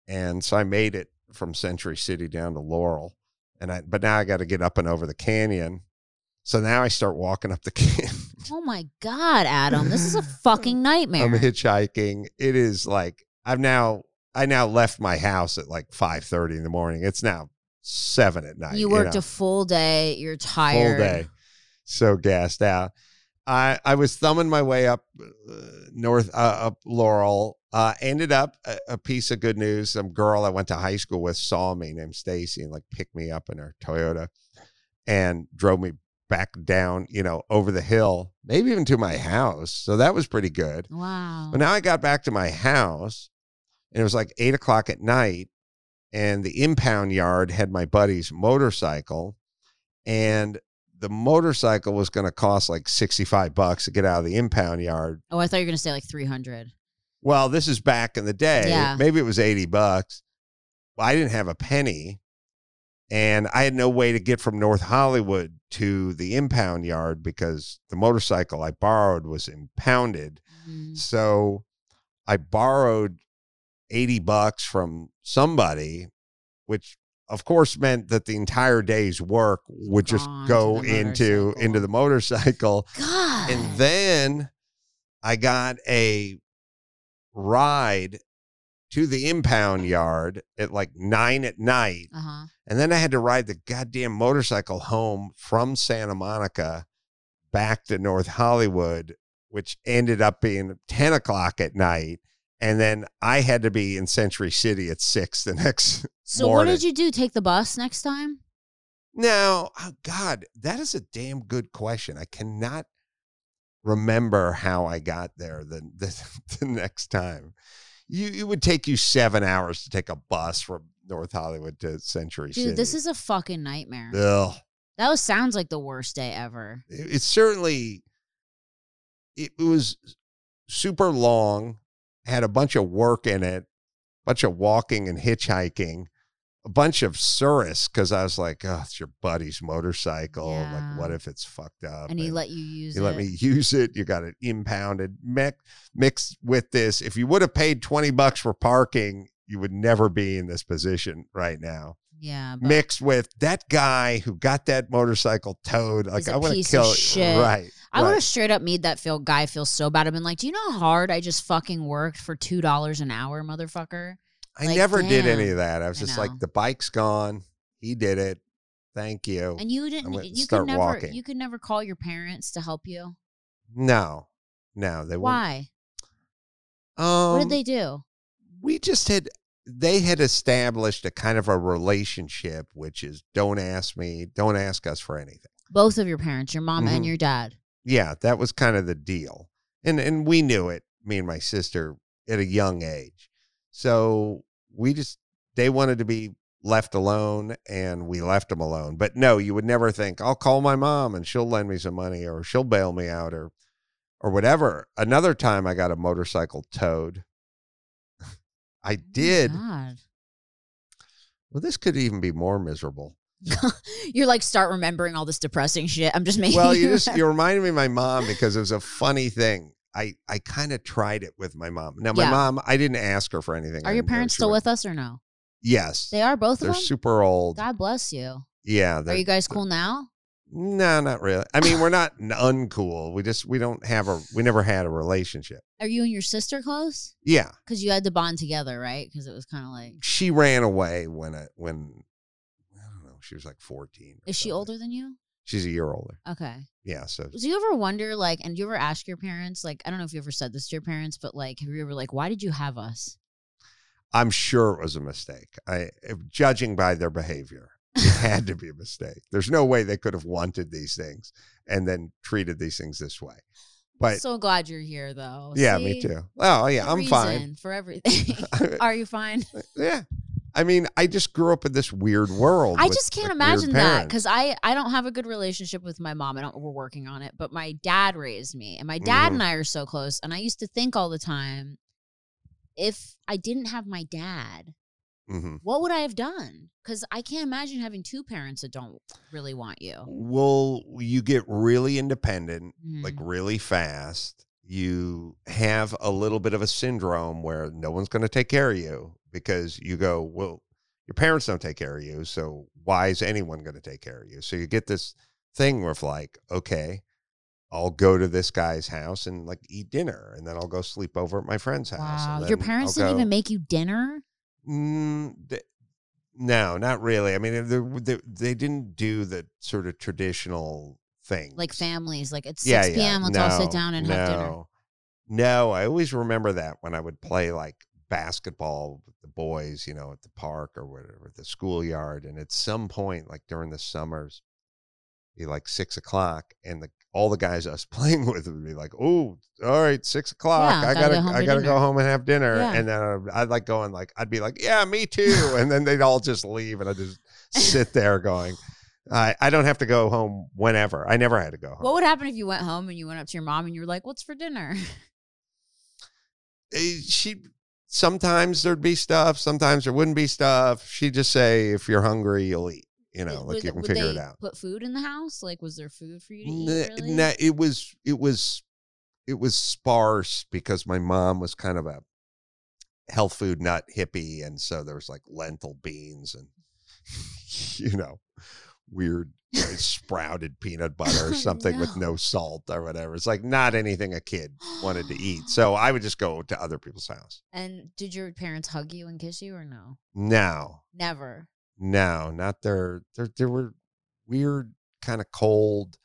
and so I made it from Century City down to Laurel. And I, but now I got to get up and over the canyon. So now I start walking up the canyon. Oh my God, Adam. This is a fucking nightmare. I'm hitchhiking. It is like I've now I now left my house at like five thirty in the morning. It's now seven at night. you worked know, a full day. You're tired. full day, so gassed out. I I was thumbing my way up uh, north uh, up Laurel. Uh, ended up a, a piece of good news. Some girl I went to high school with saw me named Stacy and like picked me up in her Toyota and drove me back down, you know, over the hill, maybe even to my house. So that was pretty good. Wow. But now I got back to my house and it was like eight o'clock at night, and the impound yard had my buddy's motorcycle, and the motorcycle was going to cost like 65 bucks to get out of the impound yard. oh, I thought you were going to say like 300. Well, this is back in the day. Yeah. Maybe it was 80 bucks. Well, I didn't have a penny. And I had no way to get from North Hollywood to the impound yard because the motorcycle I borrowed was impounded. Mm. So I borrowed 80 bucks from somebody, which of course meant that the entire day's work would just Gone go into motorcycle. into the motorcycle. God. And then I got a ride to the impound yard at like nine at night. uh huh. And then I had to ride the goddamn motorcycle home from Santa Monica back to North Hollywood, which ended up being 10 o'clock at night. And then I had to be in Century City at six the next So what did you do? Take the bus next time? Now, oh God, that is a damn good question. I cannot remember how I got there the the, the next time. You it would take you seven hours to take a bus from North Hollywood to Century Dude, City. this is a fucking nightmare. Ugh. That was, sounds like the worst day ever. It, it certainly it was super long, had a bunch of work in it, bunch of walking and hitchhiking, a bunch of surus because I was like, oh, it's your buddy's motorcycle. Yeah. Like, what if it's fucked up? And he let you use He it. let me use it. You got it impounded. Mix, mixed with this. If you would have paid 20 bucks for parking, you would never be in this position right now. Yeah. But Mixed with that guy who got that motorcycle towed. Like, I want to kill shit. Right. I would have straight up made that feel guy feel so bad. I've been like, do you know how hard I just fucking worked for two dollars an hour, motherfucker? I like, never did any of that. I was I just know. like, the bike's gone. He did it. Thank you. And you didn't. You start could never. walking. You could never call your parents to help you. no, no, they. Why? Um, what did they do? we just had they had established a kind of a relationship which is don't ask me don't ask us for anything Both of your parents, your mom and Mhm. your dad. yeah that was kind of the deal and and we knew it me and my sister at a young age so we just they wanted to be left alone and we left them alone but no you would never think i'll call my mom and she'll lend me some money or she'll bail me out or or whatever another time i got a motorcycle towed i Oh did God. Well, this could even be more miserable. You're like start remembering all this depressing shit. I'm just making. Well, you just you reminded me of my mom because it was a funny thing. I I kind of tried it with my mom. Now my Yeah. mom, I didn't ask her for anything. Are I your didn't know parents she still would- with us or no? Yes, They are both of they're them. super old. God bless you. Yeah, Are they're- you guys cool now? No, not really. I mean, we're not n- uncool. We just we don't have a we never had a relationship. Are you and your sister close? Yeah, Because you had to bond together, right? Because it was kind of like. she ran away when I when I don't know she was like fourteen. or Is she something. older than you? She's a year older. Okay. Yeah, so Do you ever wonder, like, and do you ever ask your parents, like, I don't know if you ever said this to your parents, but like, have you ever like, why did you have us? I'm sure it was a mistake. I if- judging by their behavior, it had to be a mistake. There's no way they could have wanted these things and then treated these things this way. But so glad you're here, though. yeah, See? me too. Oh yeah, I'm fine. For everything. Are you fine? yeah, I mean, I just grew up in this weird world. I with, just can't imagine that because I I don't have a good relationship with my mom. I don't. We're working on it, but my dad raised me, and my dad Mhm. and I are so close. And I used to think all the time, if I didn't have my dad, Mhm. what would I have done? Because I can't imagine having two parents that don't really want you. Well, you get really independent, like Mhm. really fast. You have a little bit of a syndrome where no one's going to take care of you because you go, well, your parents don't take care of you. So why is anyone going to take care of you? So you get this thing where, like, okay, I'll go to this guy's house and like eat dinner, and then I'll go sleep over at my friend's house. Wow, your parents I'll didn't go- even make you dinner. Mm, th- no, not really. I mean, they, they, they didn't do the sort of traditional thing. Like families, like it's yeah, 6 yeah. p.m. Let's all sit down and have dinner. no. No, I always remember that when I would play like basketball with the boys, you know, at the park or whatever, the schoolyard. And at some point, like during the summers, be like six o'clock, and the all the guys I was playing with would be like, "Oh, all right, six o'clock. Yeah, I gotta gotta, go home I gotta dinner." go home and have dinner." Yeah. And then uh, I'd like going like, I'd be like, "Yeah, me too," and then they'd all just leave, and I just sit there going. I, I don't have to go home whenever. I never had to go home. What would happen if you went home and you went up to your mom and you were like, "What's for dinner?" eh, she sometimes there'd be stuff, sometimes there wouldn't be stuff. She'd just say, if you're hungry, you'll eat. You know, like you can figure it out. Put food in the house. Like, was there food for you to eat? Really? nah, it was it was it was sparse because my mom was kind of a health food nut hippie, and so there was like lentil beans and you know weird you know, sprouted peanut butter or Oh, something with no. no salt or whatever. It's like not anything a kid wanted to eat. So I would just go to other people's house. And did your parents hug you and kiss you or no? No, Never. No, not their. There, there were weird, kind of cold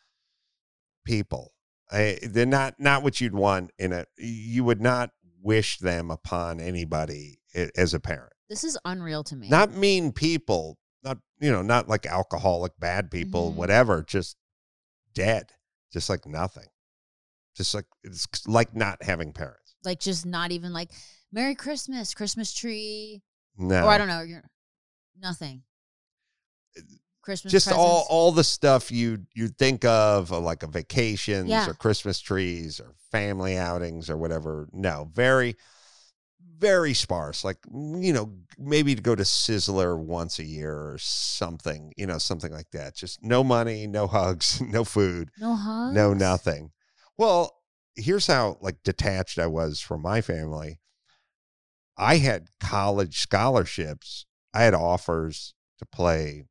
people. I, they're not not what you'd want in a. You would not wish them upon anybody as a parent. This is unreal to me. Not mean people. You know, not like alcoholic bad people. Mhm. Whatever. Just dead. Just like nothing. Just like it's like not having parents. like just not even like Merry Christmas, Christmas tree, No. or I don't know. You're nothing. Christmas. Just all presents. all the stuff you you think of uh, like a vacations Yeah. or Christmas trees or family outings or whatever. No, very very sparse. Like you know, maybe to go to Sizzler once a year or something. You know, something like that. Just no money, no hugs, no food, no hugs. no nothing. Well, here's how like detached I was from my family. I had college scholarships. I had offers to play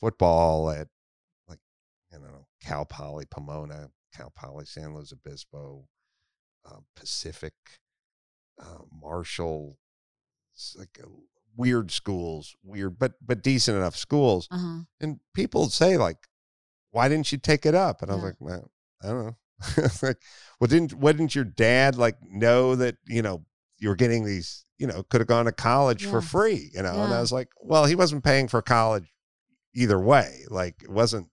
football at like I don't know Cal Poly Pomona, Cal Poly San Luis Obispo, uh, Pacific, uh, Marshall, it's like uh, weird schools, weird but but decent enough schools. Uh huh. And people would say like, "Why didn't you take it up?" And I was like, well, "I don't know." It's like, well, didn't what didn't your dad like know that you know you were getting these? You know, could have gone to college for free. You know, and I was like, well, he wasn't paying for college either way. Like, it wasn't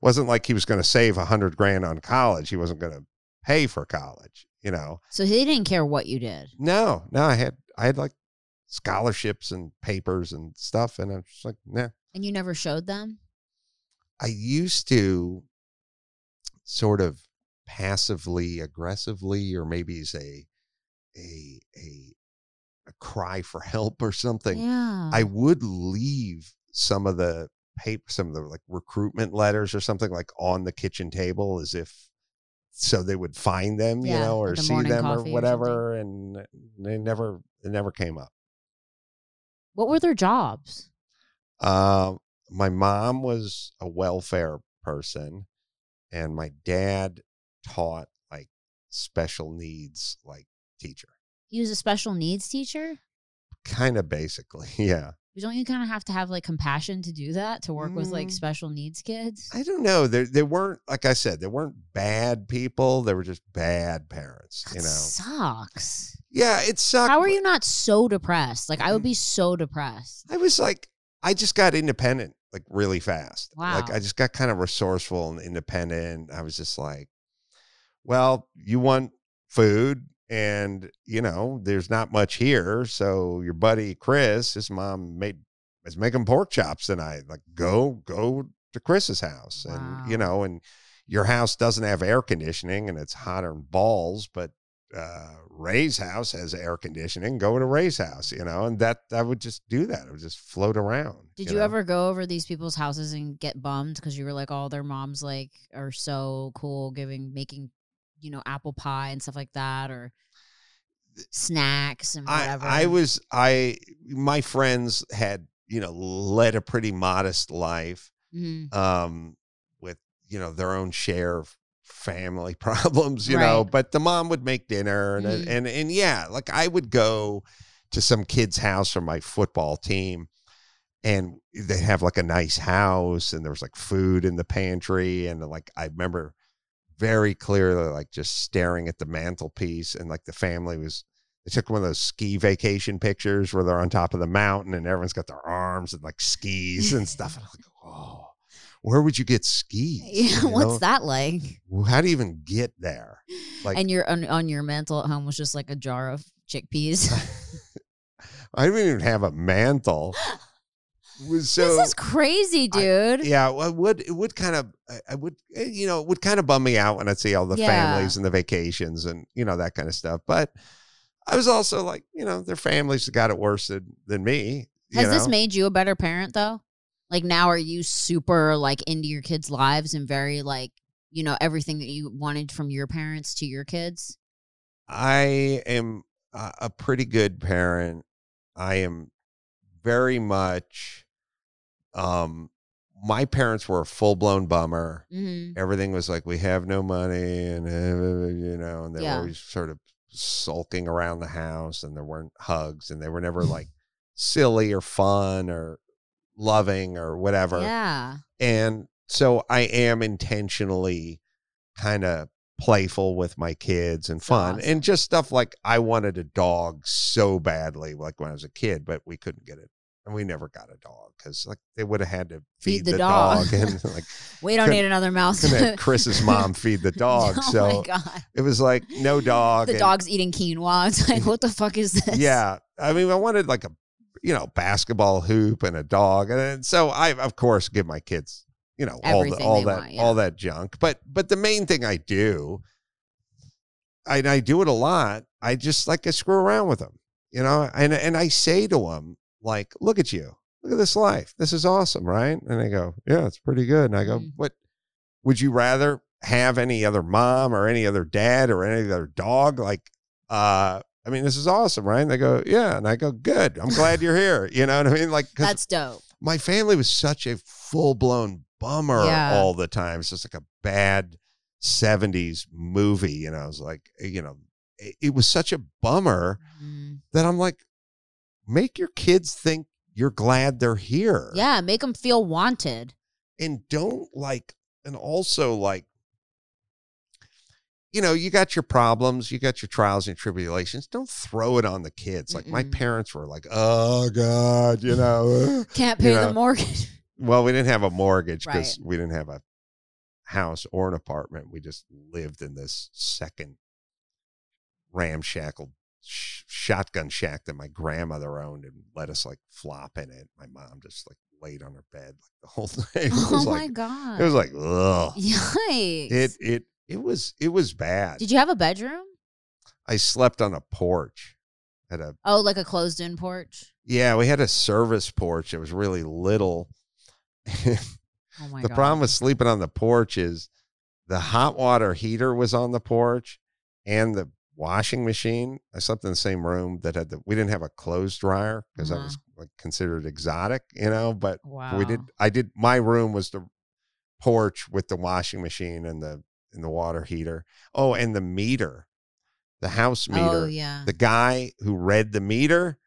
wasn't like he was going to save a hundred grand on college. He wasn't going to pay for college. You know, So he didn't care what you did. no, no, I had I had like scholarships and papers and stuff, and I'm just like, nah. And you never showed them? I used to sort of passively aggressively or maybe as a a a a cry for help or something Yeah. i would leave some of the paper some of the like recruitment letters or something like on the kitchen table as if so they would find them you know or a see them or coffee or whatever and they never it never came up what were their jobs? Um, my mom was a welfare person, and my dad taught like special needs, like teacher, He was a special needs teacher. kind of basically. Yeah, Don't you kind of have to have like compassion to do that to work with like Mm. special needs kids? I don't know. They they weren't like I said. They weren't bad people. They were just bad parents. That you know. sucks. Yeah, it sucks. How are you not so depressed? Like I would be so depressed. I was like, I just got independent like really fast. Wow. Like I just got kind of resourceful and independent. I was just like, well, you want food, and you know there's not much here so your buddy chris his mom made is making pork chops tonight like go go to chris's house and you know and your house doesn't have air conditioning and it's hotter than balls but uh ray's house has air conditioning go to ray's house you know and that i would just do that i would just float around Did you know? ever go over these people's houses and get bummed because you were like, oh, their moms like are so cool, giving making, you know, apple pie and stuff like that, or snacks and I, whatever. I was I my friends had you know led a pretty modest life Mhm. um with you know their own share of family problems you know but the mom would make dinner and Mhm. and and yeah like I would go to some kid's house from my football team and they have like a nice house and there was like food in the pantry and like I remember very clearly like just staring at the mantelpiece and like the family was they took one of those ski vacation pictures where they're on top of the mountain and everyone's got their arms and like skis and stuff. And I'm like, oh, where would you get skis? Yeah, You what's know? that like? How do you even get there? Like, and your on, on your mantle at home was just like a jar of chickpeas. I didn't even have a mantle. Was so this is crazy, I- dude. yeah, well, it would it would kind of I- I would eh, you know it would kind of bum me out when I'd see all the Yeah. families and the vacations and you know that kind of stuff. But I was also like, you know, their families got it worse than, than me. Has this made you a better parent though? Like now are you super like into your kids' lives and very like, you know, everything that you wanted from your parents to your kids? I am a pretty good parent. I am very much um my parents were a full-blown bummer. Mm-hmm. Everything was like we have no money and uh, you know and they Yeah. were always sort of sulking around the house and there weren't hugs and they were never like silly or fun or loving or whatever. Yeah. And so I am intentionally kind of playful with my kids and fun awesome. and just stuff like I wanted a dog so badly, like when I was a kid, but we couldn't get it. And we never got a dog because like they would have had to feed, Feed the the, dog. dog. and like We don't need another mouse. Chris's mom feed the dog. oh so it was like no dog. The and- dog's eating quinoa. It's like, what the fuck is this? Yeah. I mean, I wanted like a, you know, basketball hoop and a dog. And then- so I, of course, give my kids, you know, all, the, all that, want, yeah. all that junk. But, but the main thing I do, I, and I do it a lot. I just like, I screw around with them, you know, and, and I say to them, like, look at you, look at this life. This is awesome. Right. And they go, yeah, it's pretty good. And I go, Mhm. what would you rather have any other mom or any other dad or any other dog? Like, uh, I mean, this is awesome, right? And they go, yeah. And I go, good. I'm glad you're here. You know what I mean? Like, That's dope. my family was such a full blown bummer Yeah. all the time. It's just like a bad 70s movie. You know, it was like, you know, it, it was such a bummer Mm. that I'm like, make your kids think you're glad they're here. Yeah, make them feel wanted. And don't like, and also like, you know, you got your problems, you got your trials and tribulations. Don't throw it on the kids. Like my Mm-mm. parents were like, "Oh God," you know. Can't You pay know, the mortgage. Well, we didn't have a mortgage because Right. we didn't have a house or an apartment. We just lived in this second ramshackle sh- shotgun shack that my grandmother owned and let us like flop in it. My mom just like laid on her bed like the whole thing. Oh was my like god. it was like ugh. Yikes. It it it was it was bad. Did you have a bedroom? I slept on a porch at a Oh, like a closed in porch? yeah, we had a service porch. It was really little. Oh my the god. problem with sleeping on the porch is the hot water heater was on the porch and the washing machine. I slept in the same room that had the we didn't have a clothes dryer because Uh-huh. I was like considered exotic, you know, but wow. we did I did my room was the porch with the washing machine and the and the water heater. Oh, and the meter. The house meter. Oh yeah. The guy who read the meter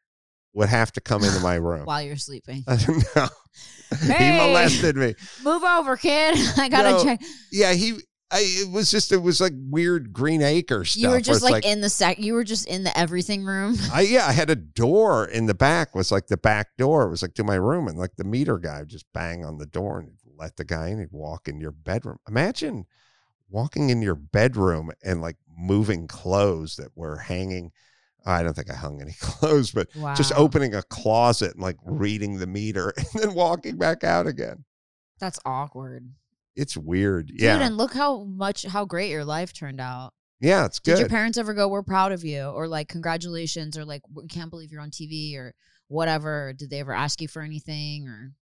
would have to come into my room. While you're sleeping. no. He molested me. Move over, kid. I gotta No, check. Yeah, he. I, it was just it was like weird Green Acre stuff. You were just it's like, in the sec. You were just in the everything room. I yeah, I had a door in the back. Was like the back door. It was like to my room, and like the meter guy would just bang on the door and let the guy in. He'd walk in your bedroom. Imagine walking in your bedroom and like moving clothes that were hanging. I don't think I hung any clothes, but just opening a closet and like reading the meter and then walking back out again. That's awkward. It's weird. Dude, yeah. and look how much how great your life turned out. yeah, it's good. Did your parents ever go, "We're proud of you," or like, "Congratulations," or like, "We can't believe you're on TV," or whatever? Did they ever ask you for anything? Or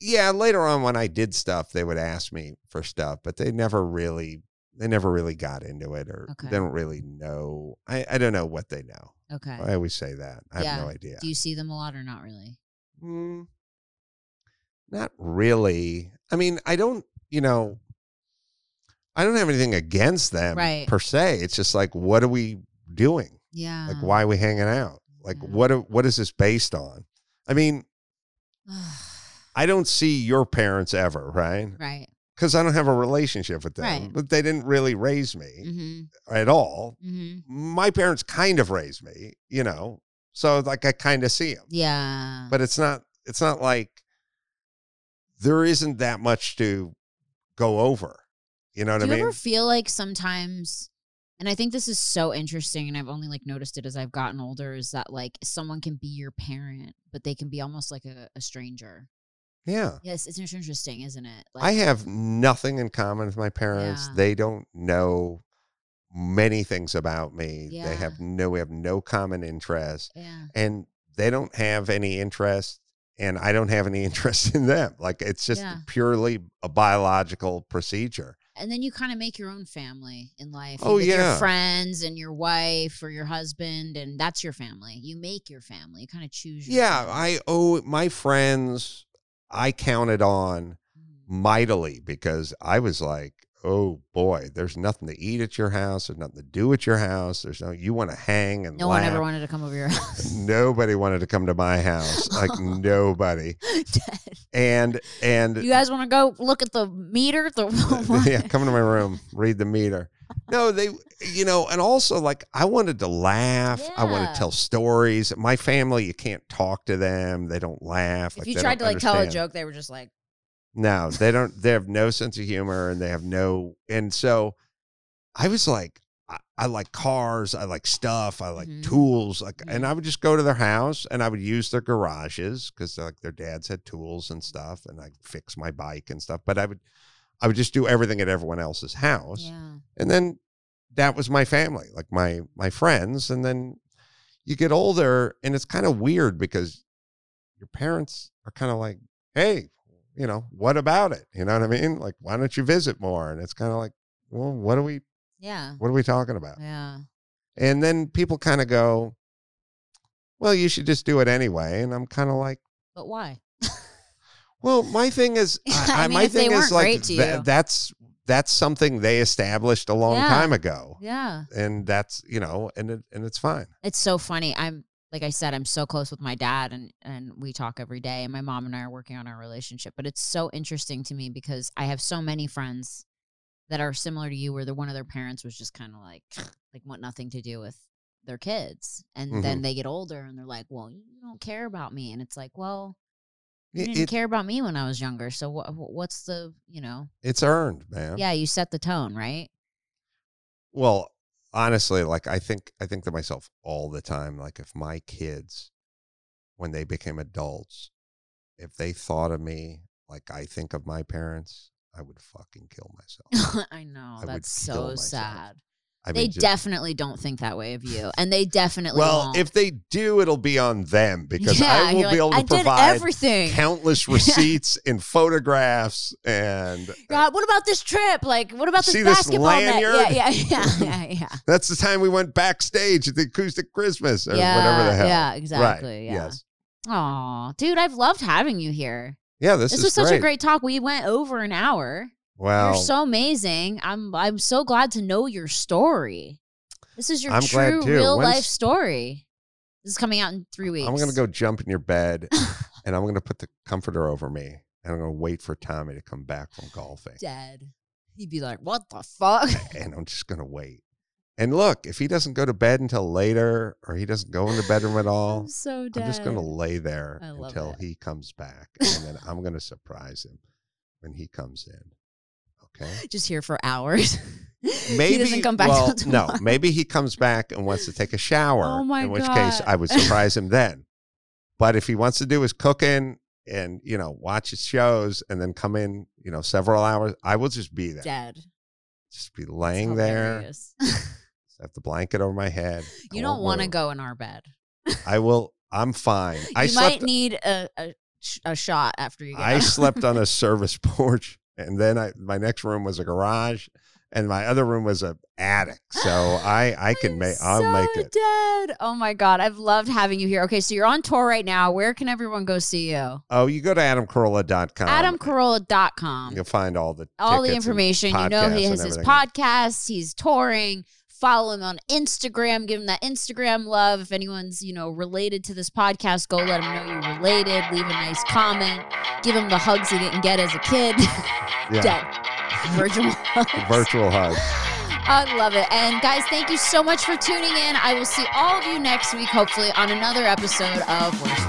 yeah, later on when I did stuff, they would ask me for stuff, but they never really they never really got into it or Okay. they don't really know. I, I don't know what they know. okay, I always say that. I Yeah. have no idea. do you see them a lot or not really? Mm, not really. I mean, I don't, you know, I don't have anything against them Right. per se. It's just like, what are we doing? Yeah. Like, why are we hanging out? Like, Yeah. what, are- what is this based on? I mean, I don't see your parents ever, right? right. Because I don't have a relationship with them, Right. but they didn't really raise me Mm-hmm. at all. Mm-hmm. My parents kind of raised me, you know, so like I kind of see them. Yeah. but it's not it's not like there isn't that much to go over you know what Do i you mean ever feel like sometimes, and I think this is so interesting, and I've only like noticed it as I've gotten older, is that like someone can be your parent, but they can be almost like a, a stranger. yeah Yes, it's interesting, isn't it? Like, i have nothing in common with my parents Yeah. they don't know many things about me Yeah. they have no we have no common interest yeah, and they don't have any interest and i don't have any interest in them like it's just Yeah. purely a biological procedure and then you kind of make your own family in life. Oh, yeah. your friends and your wife or your husband, and that's your family. You make your family. You kind of choose. Your yeah family. i owe my friends i counted on Mhm. mightily because I was like, oh boy, there's nothing to eat at your house. There's nothing to do at your house. There's no, you want to hang and No one ever wanted to come over your house. Nobody wanted to come to my house, like nobody. And, and you guys want to go look at the meter? The yeah, come into my room, read the meter. No, they, you know, and also like I wanted to laugh. I want to tell stories. My family, you can't talk to them. They don't laugh. If like, you tried to like tell a joke, they were just like, No, they don't. They have no sense of humor, and they have no. And so, I was like, I, I like cars, I like stuff, I like Mhm. tools, like, and. I would just go to their house and I would use their garages because like their dads had tools and stuff, and I'd fix my bike and stuff. But I would, I would just do everything at everyone else's house, yeah, and then that was my family, like my my friends, and then you get older, and it's kind of weird because your parents are kind of like, hey, you know, what about it? You know what I mean? Like, why don't you visit more? And it's kind of like, well, what are we, yeah, what are we talking about? yeah. And then people kind of go, well, you should just do it anyway. And I'm kind of like, But why? well, my thing is, I, I mean, my if they thing is like, great to tha- you. that's that's something they established a long Yeah. time ago, Yeah, and that's you know, and it, and it's fine. it's so funny. I'm like I said, I'm so close with my dad, and and we talk every day. And my mom and I are working on our relationship. But it's so interesting to me because I have so many friends that are similar to you, where the one of their parents was just kind of like like want nothing to do with their kids, and Mm-hmm. then they get older and they're like, well, you don't care about me, and it's like, well. You didn't it- care about me when I was younger, so what? What's the you know? it's earned, man. Yeah, you set the tone, right? Well, honestly, like I think I think to myself all the time, like if my kids, when they became adults, if they thought of me like I think of my parents, I would fucking kill myself. I know I that's so sad. I they mean, just- definitely don't think that way of you, and they definitely well, won't. if they do, it'll be on them because Yeah, I will be like, able to I provide everything. countless receipts and photographs and uh, God, what about this trip? Like, what about this See this basketball net? Yeah, yeah, yeah, yeah, yeah. that's the time we went backstage at the acoustic Christmas or yeah, whatever the hell. Yeah, exactly. Right. Yeah. Yes. Aw, dude, I've loved having you here. Yeah, this, This, is was such a great talk. We went over an hour. Wow. You're so amazing. I'm I'm so glad to know your story. This is your I'm true real When's- life story. This is coming out in three weeks. I'm gonna go jump in your bed and I'm gonna put the comforter over me and I'm gonna wait for Tommy to come back from golfing. dead. He'd be like, "What the fuck?" And I'm just gonna wait. And look, if he doesn't go to bed until later or he doesn't go in the bedroom at all, I'm so. I'm just gonna lay there until it. he comes back. And then I'm gonna surprise him when he comes in. Okay. Just here for hours. Maybe he doesn't come back well, no. Maybe he comes back and wants to take a shower. Oh my in which case, I would surprise him then. But if he wants to do his cooking and you know watch his shows and then come in, you know, several hours, I will just be there. Dead. Just be laying there, have the blanket over my head. you I don't want to go in our bed. I will. I'm fine. I you slept. might need a, a a shot after you get I slept on a service porch, and then I my next room was a garage, and my other room was a attic. So I I can make. I'll make it. Dead. Oh my god, I've loved having you here. Okay, so you're on tour right now. Where can everyone go see you? Oh, you go to adamcarolla.com. AdamCarolla.com. You'll find all the All the information. You know, he has his everything. podcast. He's touring. Follow him on Instagram. Give him that Instagram love. If anyone's you know related to this podcast, go let him know you're related. Leave a nice comment. Give him the hugs he didn't get as a kid. Yeah. Dead. Virtual hugs. Virtual hug. I love it. And guys, thank you so much for tuning in. I will see all of you next week, hopefully, on another episode of Worst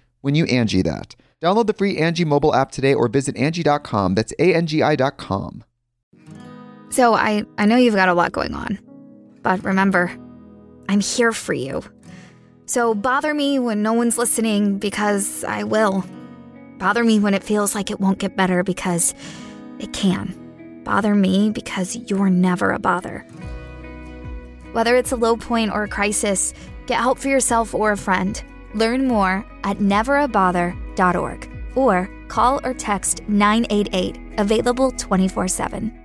when you Angie that. Download the free Angie mobile app today or visit Angie.com. That's A-N-G-I dot com. So I, I know you've got a lot going on, but remember, I'm here for you. So bother me when no one's listening because I will. Bother me when it feels like it won't get better because it can. Bother me because you're never a bother. Whether it's a low point or a crisis, get help for yourself or a friend. Learn more at neverabother.org or call or text 988, available 24 7.